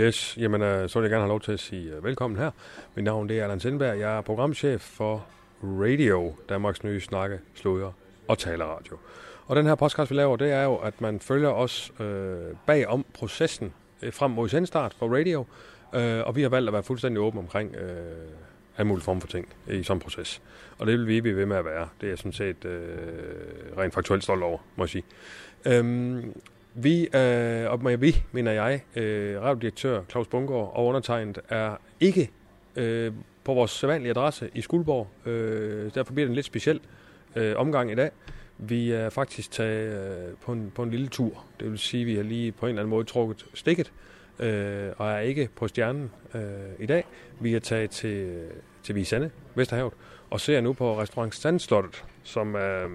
Yes, jamen øh, så vil jeg gerne have lov til at sige øh, velkommen her. Mit navn det er Allan Sindberg. Jeg er programchef for Radio, Danmarks nye snakke, sludder og taleradio. Og den her podcast, vi laver, det er jo, at man følger os øh, bag om processen øh, frem mod sendstart for radio. Øh, og vi har valgt at være fuldstændig åbne omkring øh, alle mulige former for ting i sådan en proces. Og det vil vi blive ved med at være. Det er jeg sådan set øh, rent faktuelt stolt over, må jeg sige. Øhm, vi, øh, og med vi, mener jeg, øh, radiodirektør Claus Bungård og undertegnet er ikke øh, på vores sædvanlige adresse i Skuldborg. Øh, derfor bliver det en lidt speciel øh, omgang i dag. Vi er faktisk taget øh, på, en, på en lille tur. Det vil sige, at vi har lige på en eller anden måde trukket stikket øh, og er ikke på stjernen øh, i dag. Vi er taget til, til Visande, Vesterhavet, og ser nu på restaurant Sandslottet, som er,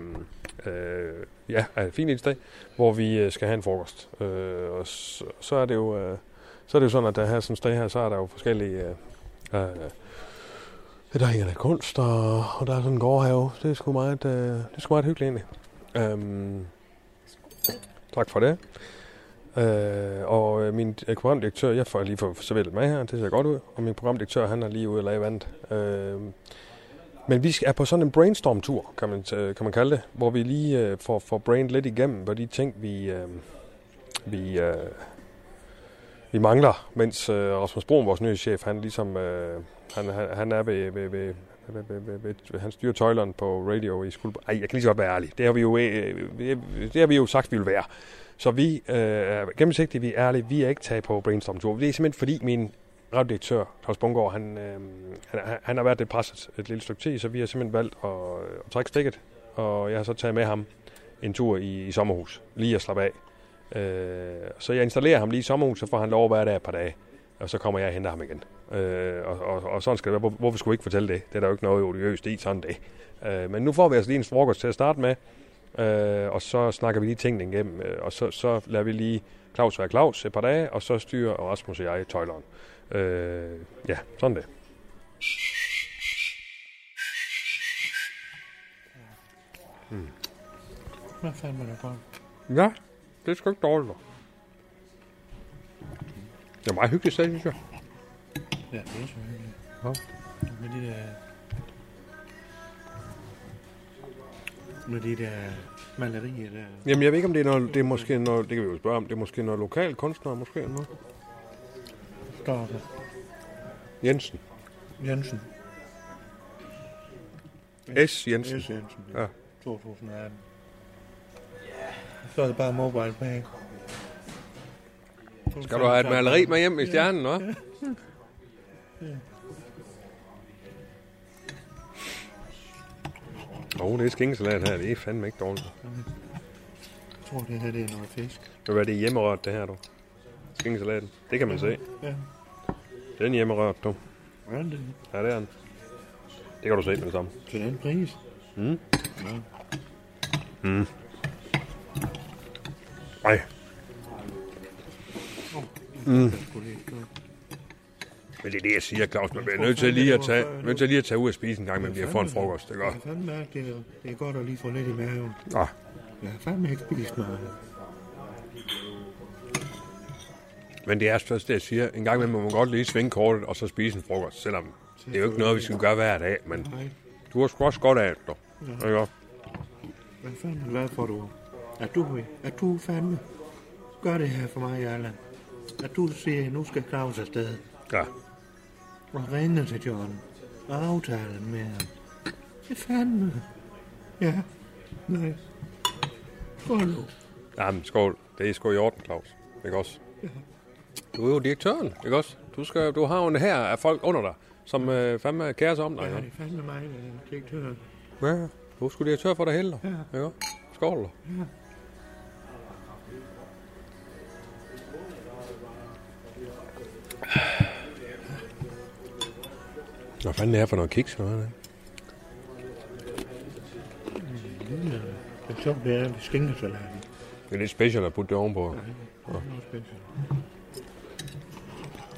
øh, ja, er fin fint hvor vi øh, skal have en frokost. Øh, og så, så, er det jo, øh, så er det jo sådan, at der her sådan sted her, så er der jo forskellige... Øh, øh, der er der kunst, og, og der er sådan en gårdhave. Det er sgu meget, øh, det er sgu meget hyggeligt egentlig. Øhm, tak for det. Øh, og øh, min øh, programdirektør, jeg får lige fået serveret med her, det ser godt ud. Og min programdirektør, han er lige ude og lave vandet. Øh, men vi er på sådan en brainstorm-tur, kan man, kan man kalde det, hvor vi lige øh, får, får brain lidt igennem hvad de ting, vi, øh, vi, øh, vi mangler, mens øh, Rasmus Broen, vores nye chef, han, ligesom, øh, han, han, han er ved, ved, ved, ved, ved, ved, ved, ved han styrer tøjleren på radio i Skuldborg. Ej, jeg kan lige så godt være ærlig. Det har vi jo, øh, øh, øh, det har vi jo sagt, vi vil være. Så vi øh, er gennemsigtige, vi er ærlige, vi er ikke taget på brainstorm-tur. Det er simpelthen fordi min radiodirektør, Claus Bungård, han, øh, han, han har været lidt presset et lille stykke tid, så vi har simpelthen valgt at, øh, at trække stikket, og jeg har så taget med ham en tur i, i sommerhus, lige at slappe af. Øh, så jeg installerer ham lige i sommerhus, så får han lov at være der et par dage, og så kommer jeg og henter ham igen. Øh, og, og, og sådan skal det være. Hvor, hvorfor skulle vi ikke fortælle det? Det er der jo ikke noget odiøst i sådan det. Øh, men nu får vi altså lige en frokost til at starte med, øh, og så snakker vi lige tingene igennem, øh, og så, så lader vi lige Claus være Claus et par dage, og så styrer Rasmus og jeg tøjleren. Øh, ja, sådan det. Hmm. Hvad fanden er det for? Ja, det er sgu ikke dårligt. dog. Det er meget hyggeligt sted, synes jeg. Ja, det er så hyggeligt. Ja. Med de der... Med de der malerier der. Jamen, jeg ved ikke, om det er noget, det er måske noget, det kan vi jo spørge om, det er måske noget lokal kunstner, måske eller noget. Står der. Jensen. Jensen. S. Jensen. S. Jensen. Ja. 2018. Så er det bare mobile pay. Skal du have et maleri med hjem i stjernen, hva'? Åh, oh, det er skinkesalat her. Det er fandme ikke dårligt. Jeg tror, det her det er noget fisk. Det er hjemmerørt, det her, du. Skinkesalaten. Det kan man se. Ja. Den er hjemmerørt, du. Er det? Ja, det er den. Det kan du se med det samme. Til den pris? Mm. Ja. Mm. Ej. Mm. Men det er det, jeg siger, Claus. Man bliver nødt til lige at tage, nødt til lige at tage ud og spise en gang, men vi har fået en frokost. Det godt. Jeg fandme det er, det er godt at lige få lidt i maven. Ja. Jeg har fandme ikke spist noget. Men det er først det, jeg siger. En gang imellem må man godt lige svinge kortet og så spise en frokost, selvom det er jo ikke noget, vi skal gøre hver dag, men Nej. du har sgu også godt af det. Ja. Ikke? Jeg er fandme glad for, du, at du, at du fandme gør det her for mig, Allan. At du siger, at nu skal Claus afsted. Ja. Og ringe til John. Og aftale med ham. Det er fandme. Ja. Nej. Skål nu. Jamen, skål. Det er sgu i orden, Claus. Ikke også? Du er jo direktøren, ikke også? Du, skal, du har jo en her af folk under dig, som øh, fandme kærer sig om dig. Ja, Ja, det er fandme mig, der er direktør. ja. Du er sgu direktør for dig heller. Ja. Ikke skål. Hvad fanden er det for noget kiks? Hvad? Det er sjovt, det er skinkesalaten. Det er lidt special at putte det ovenpå. Det er specielt.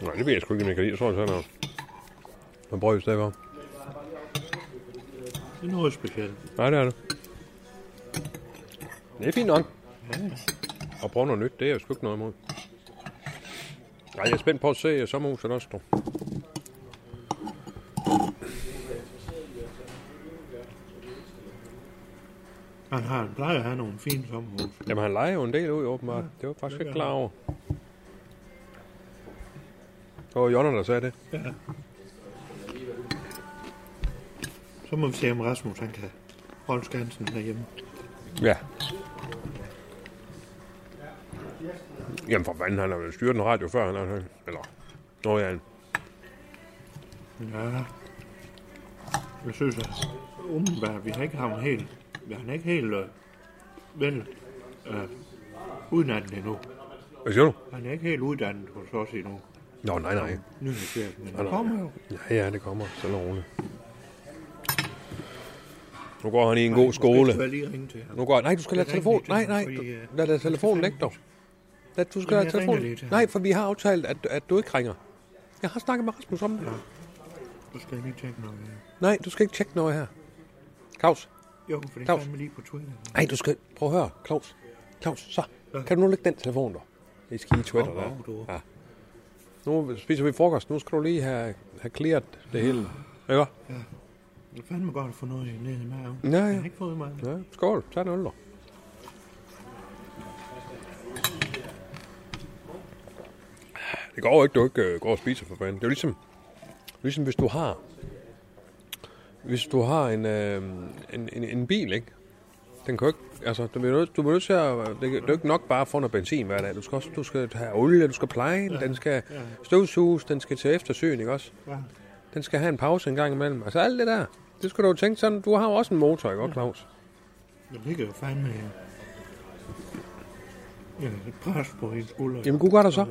Nej, det ved jeg sgu ikke, om jeg kan lide. Jeg tror, det er noget. Man brød i stedet for. Det er noget specielt. Nej, det er det. Det er fint nok. Ja, Og prøve noget nyt, det er jeg sgu ikke noget imod. Nej, jeg er spændt på at se uh, sommerhuset også, du. han har, han plejer at have nogle fine sommerhus. Jamen, han leger jo en del ud, åbenbart. Ja, Det var faktisk ikke klar over. Det var Jonna, der sagde det. Ja. Så må vi se, om Rasmus han kan holde skansen derhjemme. Ja. Jamen for fanden, han har jo styret en radio før, han har, eller, nå ja, Ja. Jeg synes, at umiddelbart, vi har ikke ham helt, vi har ikke helt øh, vel øh, uddannet endnu. hvad siger du? Han er ikke helt uddannet hos os endnu. Nå, nej, nej. Nyhedschef, men Nej, han nej. kommer jo. Ja, ja, det kommer, så roligt. Nu går han i en god skole. Måske skal lige ringe til ham. Nu går Nej, du skal lade telefon. Nej, nej. du- øh, Lad lade telefonen ligge dog. Lad, du skal lade telefonen. Nej, for vi har aftalt, at, at du ikke ringer. Jeg har snakket med Rasmus om det. Ja. Så skal lige tjekke noget. ja. Nej, du skal ikke tjekke noget her. Claus. Jo, for det Claus. er fandme lige på Twitter. Nej, du skal... Prøv at høre, Claus. Claus, så. Ja. Kan du nu lægge den telefon der? Det skal i Twitter Hov, der. du. Ja. Nu spiser vi frokost. Nu skal du lige have, have clearet det hele. Ikke? Det er fandme godt at få noget ned i maven. Ja, Jeg ja. har ikke fået mig. ja. Skål. Tag en øl der. Det går jo ikke, du ikke øh, går og spiser for fanden. Det er jo ligesom, ligesom hvis du har hvis du har en, øh, en, en, en bil, ikke? Den kan ikke, altså, du bliver nødt, du bliver nødt til at, det, det er ikke nok bare at få noget benzin hver dag. Du skal også, du skal have olie, du skal pleje den, den skal Ja. støvsuges, den skal til eftersyn, ikke også? Ja. Den skal have en pause en gang imellem. Altså alt det der, det skal du jo tænke sådan, du har jo også en motor, ikke også, Claus? Der ligger jo fandme ja, pres på hendes skulder. Jamen, gud gør der så.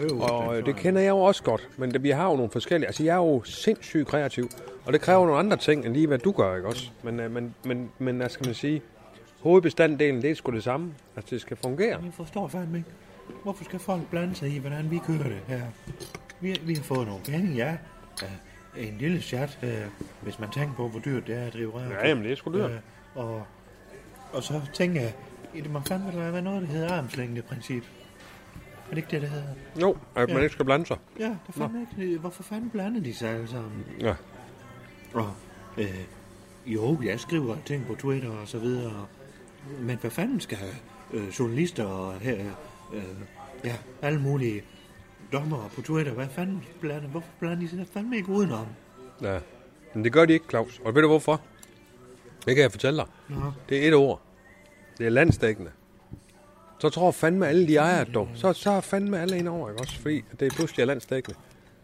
Øverst, Og øh, det kender jeg jo også godt, men det, vi har jo nogle forskellige, altså jeg er jo sindssygt kreativ, og det kræver nogle andre ting, end lige hvad du gør, ikke også? Men, øh, men, men, men hvad skal man sige, hovedbestanddelen, det er sgu det samme, altså det skal fungere. Jeg forstår fandme ikke. Hvorfor skal folk blande sig i, hvordan vi kører det her? Vi, vi har fået nogle penge, ja. ja en lille chat, øh, hvis man tænker på, hvor dyrt det er at drive radio. Ja, jamen det er sgu dyrt. Øh, og, og så tænker jeg, i det må fandme der være noget, der hedder armslængdeprincip. Er det ikke det, det hedder? Jo, at man Ja. ikke skal blande sig. Ja, der fandme ikke. Hvorfor fanden blander de sig alle sammen? Ja. Og, øh, jo, jeg skriver ting på Twitter og så videre. Men hvad fanden skal øh, journalister og her, øh, ja, alle mulige dommere på Twitter, hvad fanden blander, hvorfor blander de sig fandme ikke udenom? ja. Men det gør de ikke, Claus. Og ved du hvorfor? Det kan jeg fortælle dig. Nå, Det er et ord. Det er landsdækkende. Så tror fandme alle, de ejer det dog. Så, så er fandme alle ind over, ikke også? Fordi det pludselig er landsdækkende.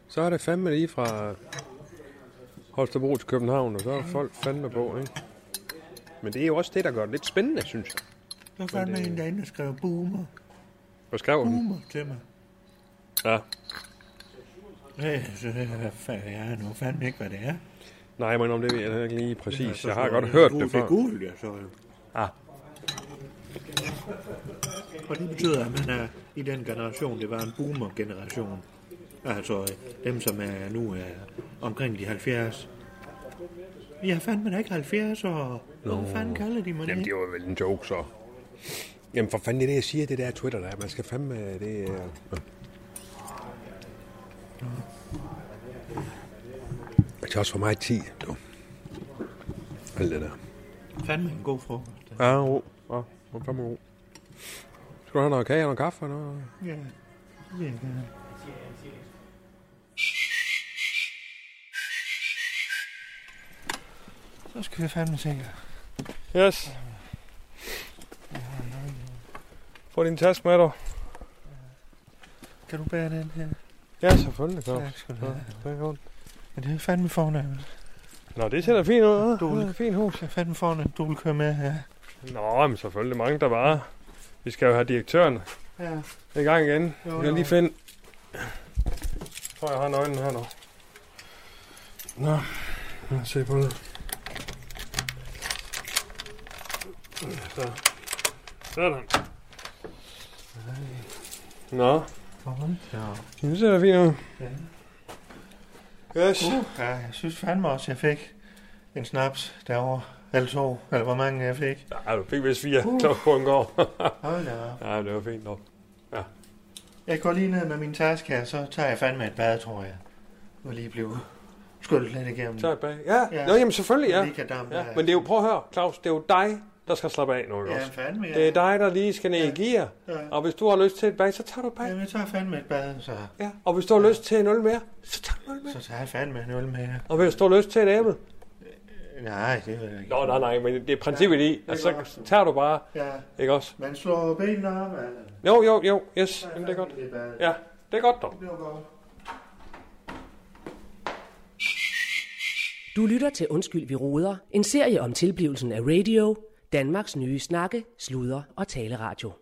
Så er det fandme lige fra Holstebro til København, og så er folk fandme på, ikke? Men det er jo også det, der gør det lidt spændende, synes jeg. der er fandme en derinde, der skrev boomer, Hvad skrev den? boomer til mig. Ja. Så hvad fanden, jeg er nu fandme ikke, hvad det er. Nej, men om det ved jeg ikke lige præcis. Så Jeg har godt hørt det før. Det er gult, jeg så jo. Ah. Og det betyder, at man er i den generation, det var en boomer-generation. Altså dem, som er nu er omkring de 70. Jeg fandme da ikke 70 år. Hvad fanden kalder de mig Jamen, det? det var vel en joke, så. Jamen, for fanden, det er det, jeg siger, det der Twitter der. Man skal fandme, det er... Ja. Det er også for mig 10, du. Alt det der. Fandme en god frokost. Ja, ro. Ja, det var fandme god. Skal du have noget kage og noget kaffe? og Noget? Ja, det vil jeg gerne. Så skal vi fandme se. Yes. Få din taske med, du. Kan du bære den her? Ja, selvfølgelig, Claus. Tak skal du Ja, have. det er godt. Men det er fandme fornemt. Nå, det ser da fint ud. Du- Du er fint hus. Det er fandme fornemt, du vil køre med her. Nå, men selvfølgelig mange, der bare. Vi skal jo have direktøren Ja. i gang igen. Jo, Jeg kan lige finde... Jeg tror, jeg har nøglen her nu. Nå, lad os se på det. Så. Sådan. Nå, Ja. det ser da fint ud. Ja. Yes. Uh, ja, jeg synes fandme også, jeg fik en snaps derovre. Eller to, eller hvor mange jeg fik. Ja, du fik vist fire uh. på en går. Hold da ja, det var fint nok. Jeg går lige ned med min taske her, så tager jeg fandme et bad, tror jeg. Nu lige blive skyllet lidt igennem. Så er jeg bag. Ja, Ja. Nå, jamen selvfølgelig, ja. Lige kan dampe ja. Men det er jo, prøv at høre, Claus, det er jo dig, der skal slappe af nu, ikke Ja, også? fandme, ja. Det er dig, der lige skal ned i gear. Ja. Og hvis du har lyst til et bag, så tager du et bag. Jamen, jeg tager fandme et bad, så, Ja. Og hvis du har lyst til en øl mere, så tager du en øl mere. så tager jeg fandme en øl med. Og hvis du har lyst til et æble. Nej, det ved jeg ikke. Nå, nej, nej, men det er princippet i. er Altså, godt. så tager du bare, Ja, ikke også? man slår benene op, altså. Jo, jo, jo, yes, jamen, det er godt. Det, bad. Ja, det er godt dog. det bliver godt. Du lytter til Undskyld, vi råder. En serie om tilblivelsen af radio. Danmarks nye snakke, sludre og taleradio.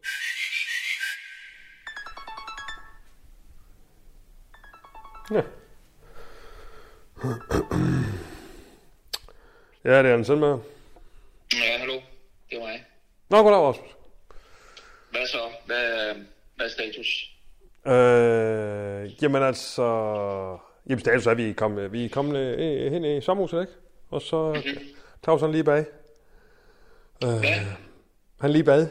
Ja. Ja, det er den med. Ja, hallo. Det var mig. Nå, goddag, Rasmus. Hvad så? Hvad, hvad er status? Øh, jamen altså... Jamen status er, at vi er kommet, vi er kommet øh, hen i sommerhuset, ikke? Og så Mhm. tager han lige bag. Øh, han lige bad.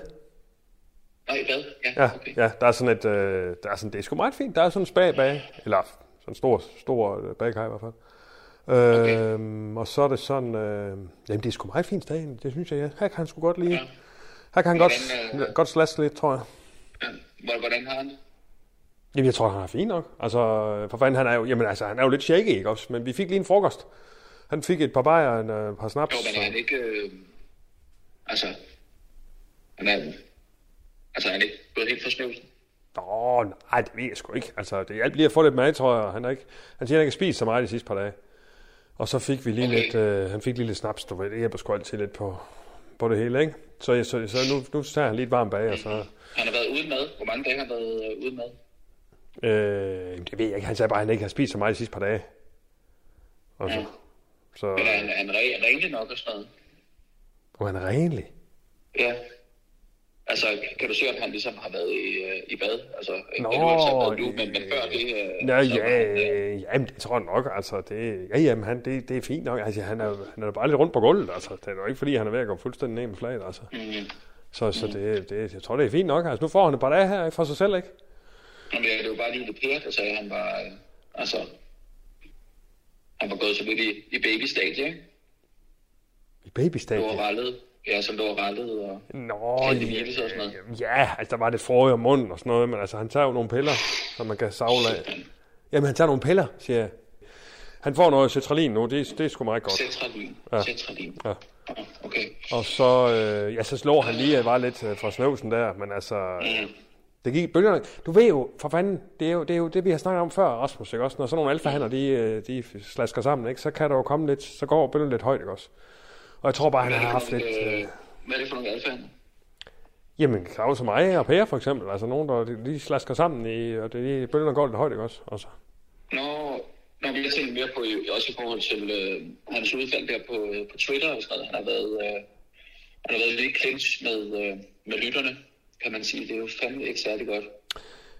Nej, hvad? Ja, Ja, okay. ja, der er sådan et, øh, der er sådan, det er sgu meget fint. Der er sådan en spag bag, eller sådan en stor, stor øh, bagkaj i hvert fald. Øh, Og så er det sådan, øh, jamen det er sgu meget fint sted, det synes jeg, ja. Her kan han sgu godt lige, Ja. her kan han godt, Hvordan, øh, godt slaske lidt, tror jeg. Ja. Hvor- Hvordan har han det? Jamen, jeg tror, han er fint nok. Altså, for fanden, han er jo, jamen, altså, han er jo lidt shaky, ikke også? Men vi fik lige en frokost. Han fik et par bajer, en øh, par snaps. Jo, men er han ikke... Øh, altså... Han er... Altså, er han ikke gået helt for snøvsen? Nå, nej, det ved jeg sgu ikke. Altså, det lige at få lidt mad, tror jeg. Han, er ikke, han siger, han ikke har spist så meget de sidste par dage. Og så fik vi lige Okay. lidt, øh, han fik lige lidt snaps, du ved. Det hjælper sgu altid lidt på, på det hele, ikke? Så, jeg- så, så nu, nu tager han lige et varmt bag, og så... Han har været uden mad. Hvor mange dage har han været øh, uden mad? Øh, det ved jeg ikke. Han sagde bare, at han ikke har spist så meget de sidste par dage. Og så, Ja. så Men er han, er han renlig nok og sådan noget? Og han er renlig. Ja. Altså, kan du se, om han ligesom har været i, øh, i bad? Altså, ikke Nå, så været nu, men, men før det... Øh, Ja, så var ja, øh, jamen, det tror jeg nok. Altså, det, ja, jamen, han, det, det er fint nok. Altså, han er, han er bare lidt rundt på gulvet. Altså, det er jo ikke, fordi han er ved at gå fuldstændig ned med flaget. Altså. mm, Så, så det, det, jeg tror, det er fint nok. Altså, nu får han et par dage her for sig selv, ikke? Jamen, det er jo bare lige det Per, der sagde, at han var... Øh, altså... Han var gået så lidt i, i baby-stadie, ikke? Babystadiet. Lå og rallede. Ja, så lå og rallede og... Nå, Kaldte hvilelse og sådan noget. ja, altså, der var lidt frø om munden og sådan noget, men altså, han tager jo nogle piller, som man kan savle af. Jamen, han tager nogle piller, siger jeg. Han får noget cetralin nu, det, det er sgu meget godt. Cetralin. Ja. Cetralin. Ja. Okay. Og så, øh, ja, så slår han lige, var lidt øh, fra snøvsen der, men altså, øh, det gik bølgerne. Du ved jo, for fanden, det er jo det, er jo det vi har snakket om før, Rasmus, ikke også? Når sådan nogle alfahander, de, øh, de slasker sammen, ikke? Så kan der jo komme lidt, så går bølgen lidt højt, ikke også? Og jeg tror bare, han har haft lidt, øh, øh, hvad er det for nogle alfahander? jamen, Claus og mig og Per for eksempel, altså nogen, der de, de slasker sammen, i, og det, de, bølgerne går lidt højt, ikke også? Altså. Nå, Nå, jeg tænker mere på, også i forhold til øh, hans udfald der på, øh, på Twitter og sådan noget. Han har været, øh, han har været lidt clinch med, øh, med lytterne, kan man sige. Det er jo fandme ikke særlig godt.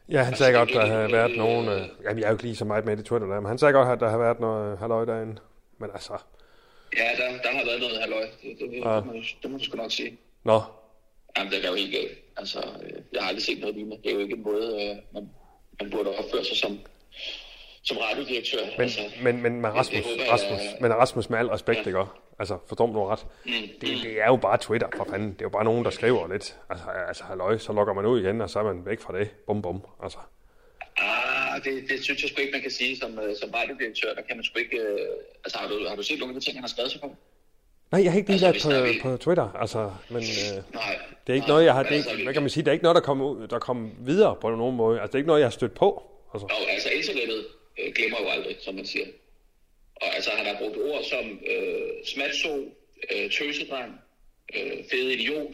Ja, han sagde det godt, er der øh, været nogen... Øh, jamen, jeg er jo ikke lige så meget med i Twitter der, men han sagde godt, at der har været noget halløj derinde. Men altså... Ja, der, der har været noget halløj. Det, det, det, Ja. det, må, du- det må du sgu nok sige. Nå, Jamen, det er jo helt galt. Altså, øh, jeg har aldrig set noget lignende. Det er jo ikke en måde, øh, man, man burde opføre sig som, som radiodirektør. men, altså, men, men med Rasmus, det håber jeg- Rasmus, men Rasmus med al respekt, ikke også? Altså, forstår nu ret. mm, Det, det er jo bare Twitter, for fanden. Det er jo bare nogen, der skriver lidt. Altså, altså halløj, så logger man ud igen, og så er man væk fra det. Bum, bum. Altså. Ah, det, det synes jeg sgu ikke, man kan sige som, øh, som radiodirektør. Der kan man sgu ikke... Øh, altså, har du, har du set nogle af de ting, han har skrevet sig på? Nej, jeg har ikke lige Altså, været på, på Twitter, altså, men øh, Nej. det er ikke nej, noget, jeg har, det er altså, hvad kan man sige, det er ikke noget, der kommer ud, der kommer videre på nogen måde. Altså, det er ikke noget, jeg har stødt på. Altså, Og altså, internettet øh, glemmer jo aldrig, som man siger. Og altså, han har brugt ord som øh, smatso, øh, tøsedreng, øh, fede idiot.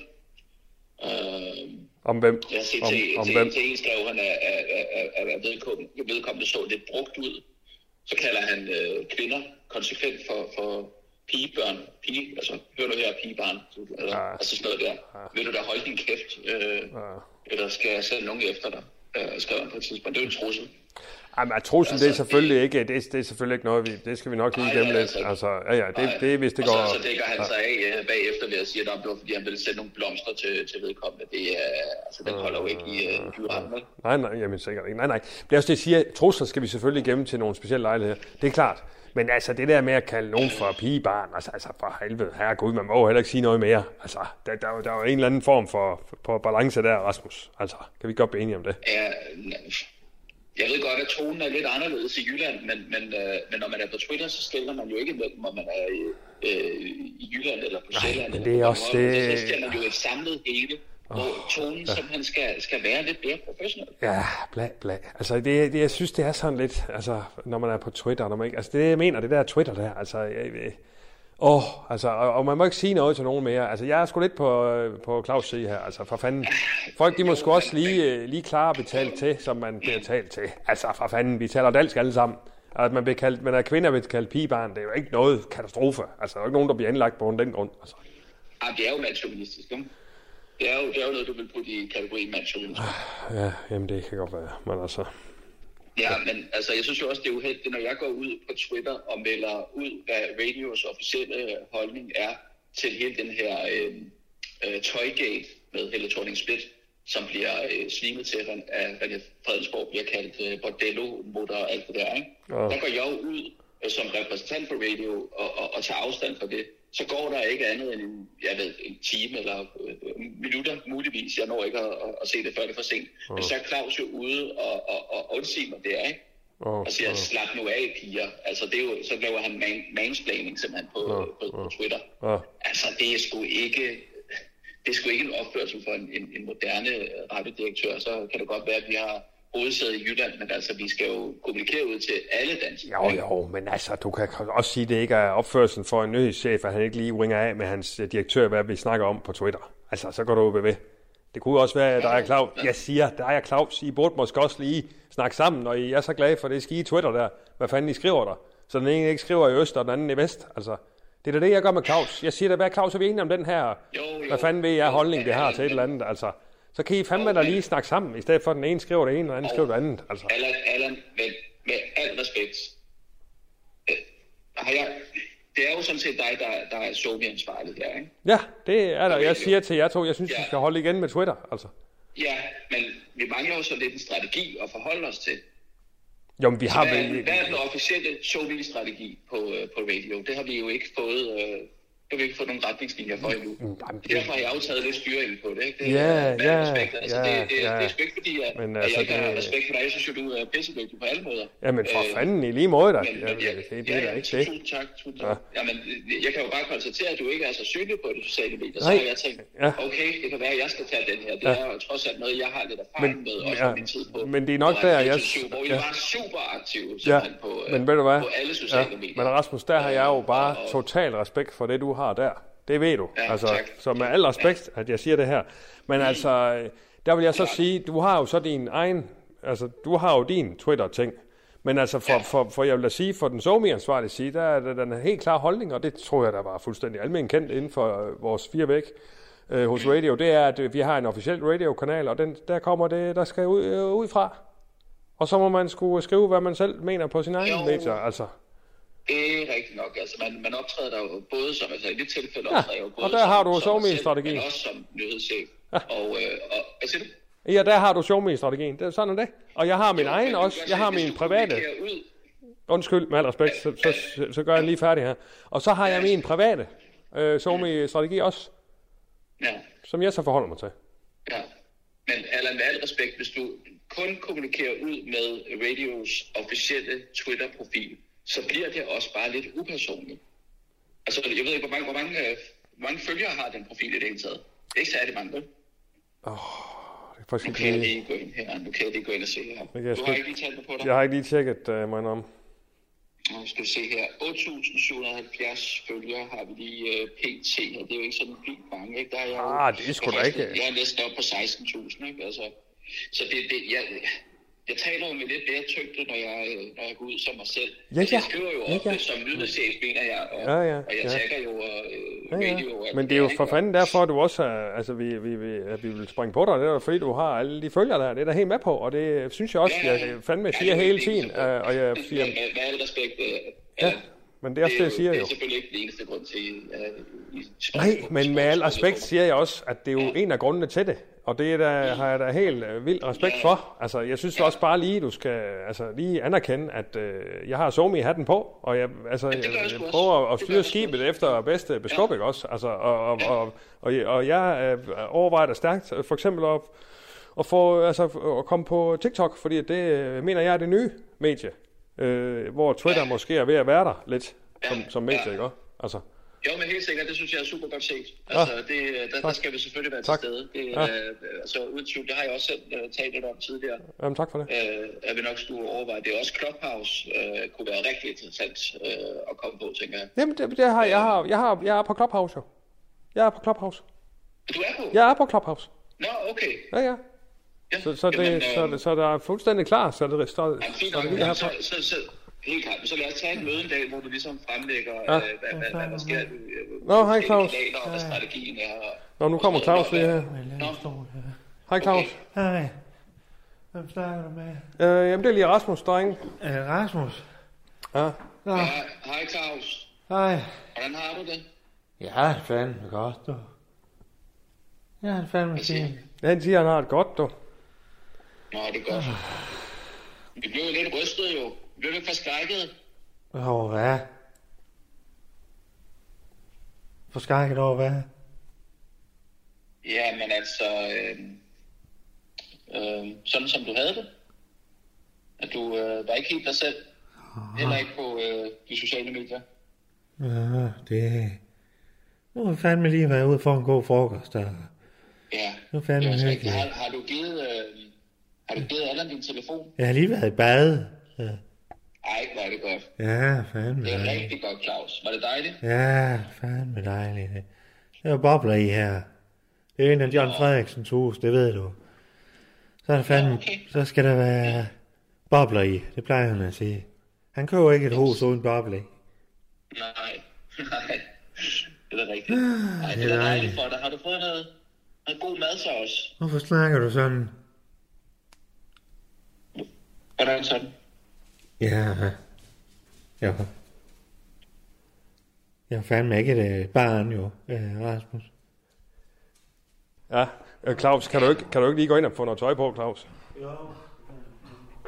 Øh, Om hvem? har set Om, til, om til, hvem? til en skrev han, at, at, at, at, vedkommende, vedkommende så lidt brugt ud. Så kalder han øh, kvinder konsekvent for, for pigebørn. Pige, altså, hør nu her, pigebarn. Eller, Ah. Altså sådan noget der. Vil du da holde din kæft? Øh, Eller skal jeg sende nogen efter dig? Øh, skrev han på et tidspunkt. Det er jo en trussel. Jamen, at truslen, det er Altså, selvfølgelig ikke, det, er- det er selvfølgelig ikke noget, vi, det skal vi nok lige ja, lidt. altså- Altså, ja, ja, det, det er, hvis det og går... så, dækker han sig af ja, bagefter ved at sige, at det var fordi, han ville sende nogle blomster til, til vedkommende. Det er, altså, den holder jo ikke i uh, vel? Nej, nej, jamen sikkert ikke. Nej, nej. Det er også det, jeg siger, trusler skal vi selvfølgelig gemme til nogle specielle lejligheder. Det er klart. Men altså, det der med at kalde nogen for pigebarn, altså, altså for helvede, herregud, man må jo heller ikke sige noget mere. Altså, der, der, er der er jo en eller anden form for, for balance der, Rasmus. Altså, kan vi godt blive enige om det? Ja, jeg ved godt, at tonen er lidt anderledes i Jylland, men, men, øh, men når man er på Twitter, så stiller man jo ikke mellem, om man er i, øh, i Jylland eller på Sjælland. eller det er også det- Så stiller man jo et samlet hele, hvor tonen simpelthen skal, skal være lidt mere professionel. Ja, bla, bla. Altså, det, det, jeg synes, det er sådan lidt, altså, når man er på Twitter, når man ikke, altså, det jeg mener, det der Twitter der, altså, jeg, jeg, åh, altså, og, og, man må ikke sige noget til nogen mere. Altså, jeg er sgu lidt på, øh, på Claus' side her, altså, for fanden. Folk, de må sgu også lige, øh, lige klare at betale til, som man bliver talt til. Altså, for fanden, vi taler dansk alle sammen. At man, bliver kaldt, man er kvinder bliver kaldt pigebarn, det er jo ikke noget katastrofe. Altså, der er jo ikke nogen, der bliver indlagt på den grund. Altså. Ah, det er jo mandsjournalistisk, ikke? Det er, jo, det er jo noget, du vil putte i kategorien mandsjournalistik. Ja, jamen det kan godt være, men altså... Ja, men altså, jeg synes jo også, det er uheldigt, når jeg går ud på Twitter og melder ud, hvad radios officielle holdning er til hele den her øh, øh, tøjgate med Helle thorning Split, som bliver øh, slimet til af René Fredensborg, bliver kaldt øh, bordello mutter og alt det der, ikke? Ja. Der går jeg jo ud øh, som repræsentant for radio og, og, og tager afstand fra det. Så går der ikke andet end en, jeg ved, en time eller øh, minutter muligvis. Jeg når ikke at, at, at se det, før det er for sent. Men så er Claus jo ude og, og, og undsige mig der, ikke? Åh, og siger, slap nu af, piger. Altså, det er jo, så laver han man, mansplaining simpelthen på, Nå, på, på Twitter. Ja. Altså, det er sgu ikke... Det er sgu ikke en opførsel for en, en, en moderne radiodirektør. Så kan det godt være, at vi har hovedsæde i Jylland, men altså, vi skal jo kommunikere ud til alle danskere. Jo, jo, men altså, du kan også sige, at det ikke er opførselen for en nyhedschef, at han ikke lige ringer af med hans øh, direktør, hvad vi snakker om på Twitter. Altså, så går du jo ved. Det kunne også være, at der er Claus. Jeg siger, der er Claus. I burde måske også lige snakke sammen, når I er så glade for det skide Twitter der. Hvad fanden I skriver der? Så den ene ikke skriver i øst, og den anden i vest. Altså, det er da det, jeg gør med Claus. Jeg siger da, hvad Claus er vi enige om den her? Jo, jo. Hvad fanden ved jeg holdning, det har til et eller andet? Altså, så kan I fandme da lige snakke sammen, i stedet for at den ene skriver det ene, og den anden skriver det andet. Altså. Allan, Allan med, med al respekt, øh, har jeg, det er jo sådan set dig, der, der er somi-ansvarlig her, ikke? Ja, det er der. Jeg siger til jer to, jeg synes, Ja. I skal holde igen med Twitter. Altså. Ja, men vi mangler jo så lidt en strategi at forholde os til. Jo, men vi har Hvad, er- vel... hvad er den officielle somi-strategi på, øh, på radio? Det har vi jo ikke fået... Øh, det har vi ikke fået nogen retningslinjer for endnu. jamen, det- Derfor har jeg jo taget lidt styring på det. Ikke? Det, Ja, er- ja, respekt. Altså, ja, det, det, ja. det, er sgu ikke fordi, at, Men at altså, jeg ikke har det- respekt for dig. Jeg synes jo, du er pissedygtig på alle måder. Ja, men for Øh, fanden i lige måde da. Men, Ja, men, ja, det, det ja, er ja, ikke det. Tusind tak, tusind tak. Ja. Jamen, jeg kan jo bare konstatere, at du ikke er så synlig på de sociale medier. Så har jeg tænkt, Ja. okay, det kan være, at jeg skal tage den her. Det Ja. er jo trods alt noget, jeg har lidt erfaring Men- med, også ja, min tid på. men det er nok der, jeg- 24, Hvor ja. var super aktive Ja, på, øh, men ved du hvad? på alle sociale medier. men Rasmus, der har jeg jo bare Og- og- total respekt for det, du har der. Det ved du. Ja, altså, tak. så med al respekt, at jeg siger det her. Men altså, øh, der vil jeg så sige, du har jo så din egen, altså, du har jo din Twitter-ting. Men altså, for, for, for jeg vil da sige, for den somi-ansvarlige sige, der er der den er helt klar holdning, og det tror jeg, der var fuldstændig almindeligt kendt inden for øh, vores fire væk øh, hos radio, det er, at øh, vi har en officiel radiokanal, og den, der kommer det, der skal ud, øh, ud fra. Og så må man skulle skrive, hvad man selv mener på sin egen medier, altså. Det er rigtigt nok. Altså, man, man optræder der jo både som, altså i det tilfælde Ja, optræder jo både og der som, har du som SoMe mig selv, strategi. Men også som nyhedschef. Ja. Og, øh, og, hvad siger du? Ja, der har du showme-strategien. Det er sådan er det. Og jeg har min Jo, egen også. Jeg har min private. Ud, Undskyld, med al respekt, så, så, så, så gør jeg lige færdig her. Og så har jeg min private øh, showme-strategi også, ja, som jeg så forholder mig til. ja. Men Allan, med al respekt, hvis du kun kommunikerer ud med radios officielle Twitter-profil, så bliver det også bare lidt upersonligt. Altså, jeg ved ikke, hvor mange, hvor mange, øh, hvor mange følgere har den profil i det hele taget. Det er ikke særlig mange, vel? Det er Nu faktisk kan jeg lige, gå ind her. Nu kan jeg lige gå ind og se her. jeg Du har ikke- ikke lige talt på dig? jeg har ikke lige tjekket uh, mig om. Nå, skal vi se her, 8.770 følgere har vi lige uh, pt. her. Det er jo ikke sådan vildt mange, ikke? Der er jeg, jo- Ah, det er sgu da ikke- Jeg er næsten oppe på 16.000, ikke? Altså, så det, det, jeg, jeg taler jo med lidt mere tyngde, når jeg, øh, når jeg går ud som mig selv. Ja, altså, jeg ja. skriver jo Ja, ofte ja. som nyhedschef, mener jeg, og, Ja, ja, og jeg ja. tagger jo øh, Ja, radio. Og ja. Men det er jo for fanden derfor, at du også er, altså vi, vi, vi, at vi vil springe på dig, det er fordi, du har alle de følger der, det er der helt med på, og det synes jeg også, Ja, ja, jeg ja. fandme Ja, siger er hele tiden, øh, og jeg siger, Med, med, al respekt, øh, ja, men det er også det, jeg siger det jo. er selvfølgelig ikke den eneste grund til... Øh, i Nej, men med al respekt siger jeg også, at det er jo en af grundene til det. Og det er der, har jeg da helt øh, vild respekt for. Altså, jeg synes også bare lige, du skal altså, lige anerkende, at øh, jeg har somi hatten på, og jeg, altså, det gør jeg jeg, prøver at Det styre skibet også. efter bedste beskub, ikke også? Altså, og, og, og, og, og jeg øh, overvejer da stærkt, øh, for eksempel at, at, få, altså, at komme på TikTok, fordi det øh, mener jeg er det nye medie, øh, hvor Twitter måske er ved at være der lidt som, som medie, Ja. ikke? Altså, Jo, men helt sikkert, det synes jeg er super godt set. Altså, det, der, der skal vi selvfølgelig være Tak. til stede. Det, Ja. ja. øh, altså, uden tvivl, det har jeg også selv øh, talt lidt om tidligere, jamen, tak for det. øh, at vi nok skulle overveje. Det er også Clubhouse øh, kunne være rigtig interessant øh, at komme på, tænker jeg. Jamen, det, det har, jeg, har, jeg, har, jeg er på Clubhouse, jo. Jeg er på Clubhouse. Du er på? Jeg er på Clubhouse. Nå, okay. Ja, ja. Ja. Så, så, det, Jamen, så, øh, det, så der er fuldstændig klar, så det, så, Ja, fint så det Ja, så, så, så, helt klart. Så lad os tage et møde en dag, hvor du ligesom fremlægger, Ja. ja. øh, hvad, hvad, hvad, hvad sker øh, Nå, hej, Claus. og hvad strategien er. Og, Nå, nu kommer Claus lige her. Hej, Claus. Hej. Hvem snakker du med? Øh, jamen, det er lige Rasmus, drenge. Øh, Rasmus. Ja. Nå, hej, hej Claus. hej. Hvordan har du det? Jeg har det fandme godt, du. Jeg har det fandme fint. Han siger, han har det godt, du. Nå, det er godt. Vi blev lidt rystet jo. Vi blev lidt forskrækket. Over hvad? Forskrækket over hvad? Ja, men altså... Øh, øh, sådan som du havde det. At du øh, var ikke helt dig selv. Heller ikke på øh, de sociale medier. Ja, det... Nu har vi fandme lige været ude for en god frokost, der. Ja. Nu fandme det er rigtigt. Har, har du givet... Øh, har du givet Allan din telefon? Jeg har lige været i bad. Ja, Ej, hvor er det godt. ja fandme Det er dejligt. rigtig godt, Claus. Var det dejligt? Ja, fandme dejligt. det. Der er bobler i her. Det er en af John Frederiksens hus, det ved du. Så er der fandme, Ja, okay. så skal der være bobler i. Det plejer han at sige. Han køber ikke et hus uden bobler i. Nej. Nej. Det er da rigtigt. Nej, det er dejligt for dig. Har du fået noget, noget god mad så også? Hvorfor snakker du sådan? Hvordan sådan? Ja, ja. Jeg er fandme ikke et øh, barn, jo, øh, Rasmus. Ja. Øh, Claus, kan du, ikke, kan du ikke lige gå ind og få noget tøj på, Claus? Ikke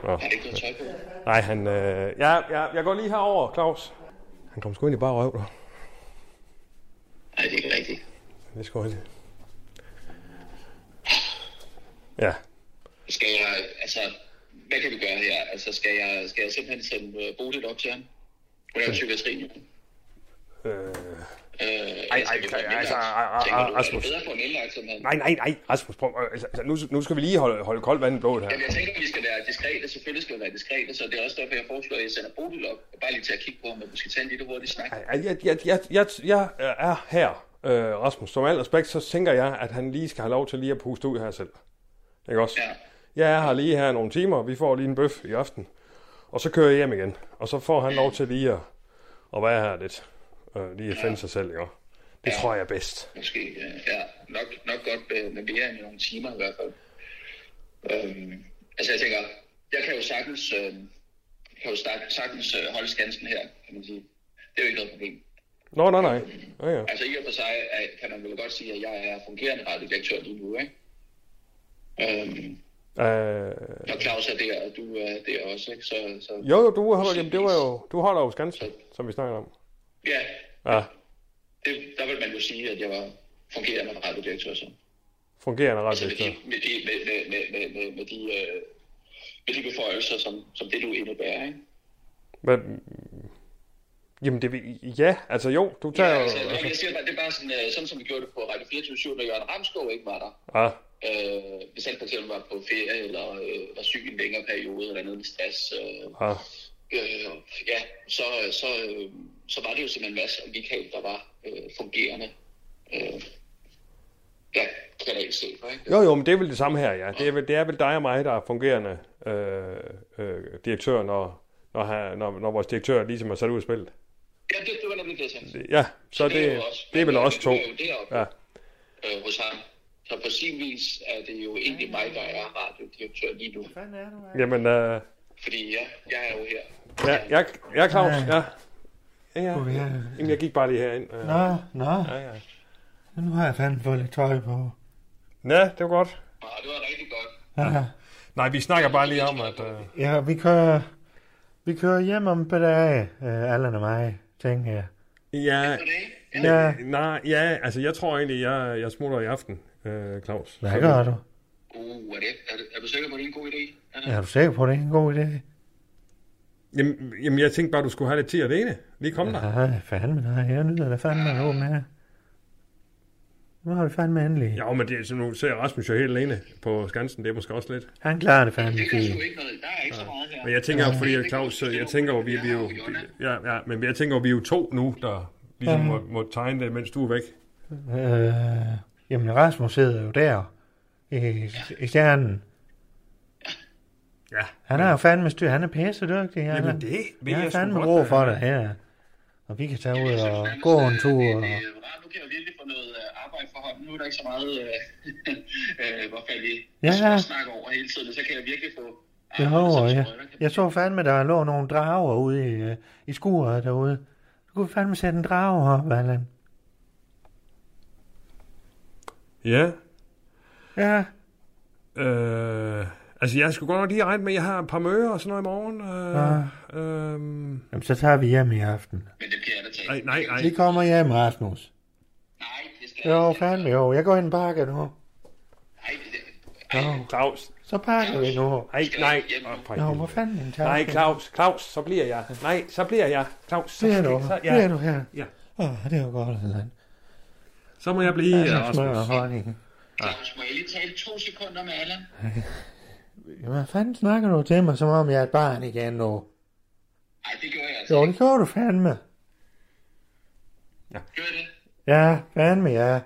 noget tøj på? Nej, han... Øh, ja, ja, jeg går lige herover, Claus. Han kom sgu ind i bare røv, du. Nej, det er ikke rigtigt. Det er sgu rigtigt. Ja. Skal jeg, altså, hvad kan vi gøre her? Altså, skal jeg, skal jeg simpelthen sende uh, Bodil op til ham? Hun er jo psykiatrien nu. Øh, Øh, ej, skal vi ej, altså, Rasmus. nej, nej, nej, Rasmus, prøv, altså, altså, nu, nu skal vi lige holde, holde koldt vand i blodet her. Jamen, jeg tænker, at vi skal være diskrete. Selvfølgelig skal vi være diskrete, så det er også derfor, jeg foreslår, at jeg sender Bodil op. Bare lige til at kigge på ham, og måske tage en lille hurtig snak. Ej, Jeg, jeg, jeg, jeg, jeg er her, øh, Rasmus. Som al respekt, så tænker jeg, at han lige skal have lov til lige at puste ud her selv. Ikke også? Ja. Jeg er her lige her nogle timer, vi får lige en bøf i aften. Og så kører jeg hjem igen. Og så får han lov til lige at, at være her lidt. Øh, lige at finde sig selv, ikke? Det tror jeg er bedst. Måske, øh, ja, nok, nok godt med, med mere end nogle timer i hvert fald. Øhm, altså jeg tænker, jeg kan jo sagtens, øh, kan jo sagtens øh, holde skansen her, kan man sige. Det er jo ikke noget problem. Nå, nej, nej. Ja, ja. Altså i og for sig er, kan man vel godt sige, at jeg er fungerende radiodirektør lige nu, ikke? Øhm, Øh, og Claus er der, og du er der også, ikke? Så, så jo, jo, du, holder, jamen, det var jo, du holder jo skansen, som vi snakker om. ja, Ja, det, der vil man jo sige, at jeg var fungerende radiodirektør så. fungerende Altså med de, vigtigt. med de, med, med, med, med, med, med de, øh, med de beføjelser, som, som det du indebærer, ikke? Men, jamen, det, ja, altså jo, du tager Ja, altså, Altså, jeg siger bare, det er bare sådan, øh, sådan som vi gjorde det på Radio 24 når Jørgen Ramskov ikke var der. ja, Øh, hvis han for eksempel var på ferie, eller øh, var syg i en længere periode, eller noget med stress, øh, ja. øh, ja, så, så, øh, så var det jo simpelthen Mads og Michael, der var øh, fungerende øh, ja, kanalchefer. Ikke? Jo, jo, men det er vel det samme her, ja. Det er vel, det er vel dig og mig, der er fungerende øh, øh, direktør, når, når, han, når, når vores direktør ligesom er sat ud af spillet. Ja, det, det var nemlig det, jeg. Ja, så det er det, jo også- det er vel men, også to. det er jo deroppe. Ja. øh, hos ham. Så på sin vis er det jo egentlig mig, der er radiodirektør lige nu. Hvad er du? Jamen, øh, Fordi ja, jeg er jo her. ja, jeg, jeg er Claus, Ja. ja. Ja, ja. Okay, ja. Jamen, jeg gik bare lige herind. øh. Nå, nå. Ja, ja. Nu har jeg fandme fået lidt tøj på. Ja, det var godt. Og det var rigtig godt. Ja, Nej, vi snakker bare lige om, at... Øh, ja vi kører... Vi kører hjem om et par dage, øh, Allan og mig, tænker jeg. ja, det, Ja. nej, ja, altså jeg tror egentlig, jeg, jeg smutter i aften, øh, Claus. Hvad gør du? uh, er, det, er, det, er du sikker på, at det er en god idé? Anna? Er du sikker på, at det er en god idé? Jamen, jamen, jeg tænkte bare, du skulle have lidt tid alene. Lige kom der. Nej, fandme nej. Jeg nyder da fandme åbne her. Nu har vi fandme endelig. Ja, men det, er, så nu ser Rasmus jo helt alene på Skansen. Det er måske også lidt. Han klarer det fandme Det sgu ikke noget. Der er ikke så meget her. Men jeg tænker jo, fordi at Claus, jeg tænker jo, vi, vi er jo... Ja, ja, men jeg tænker jo, vi er jo to nu, der ligesom Ja. må, må tegne det, mens du er væk. Øh, jamen, Rasmus sidder jo der. I, i stjernen. Ja. Han er jo fandme styr. Han er pisse dygtig. Han er, Jamen det vil jeg jeg er fandme øh, for dig her. Og vi kan tage ud Jeg og gå en tur. det- Og... det rart. Nu kan jeg virkelig få noget øh, arbejde for hånden. Nu er der ikke så meget, øh, øh, hvor fald Ja. ja. snak over hele tiden. Så kan jeg virkelig få Jo, ja. kan Jeg så fandme, der lå nogle drager ude i, øh, i skuret derude. Du kunne fandme sætte en drage op, Allan. Ja. Ja, Øh, altså, jeg skulle godt nok lige regne med, at jeg har et par møder og sådan noget i morgen. Øh, øhm, Jamen, så tager vi hjem i aften. Men det kan jeg da tage. nej, nej, nej. Vi kommer hjem, Rasmus. Nej, det skal Jo, jeg ikke. fandme jo. Jeg går ind og pakker nu. Nej, det, Jo, Claus. så pakker vi nu. Nej, nej. For Jo, hvor fanden en Nej? Claus. Claus, så bliver jeg. Nej, så bliver jeg. Claus, så, Bliver du? så, Bliver ja, du her? Ja. Åh, det var godt, Allan. så må jeg blive, Ja, ja, smør og Rasmus. honning. Claus, må jeg lige tale to sekunder med Allan? Jamen, hvad fanden snakker du til mig, som om jeg er et barn igen nu? Nej, det gør jeg altså Jo, det gjorde du fandme. Gør jeg det? Ja, fandme ja.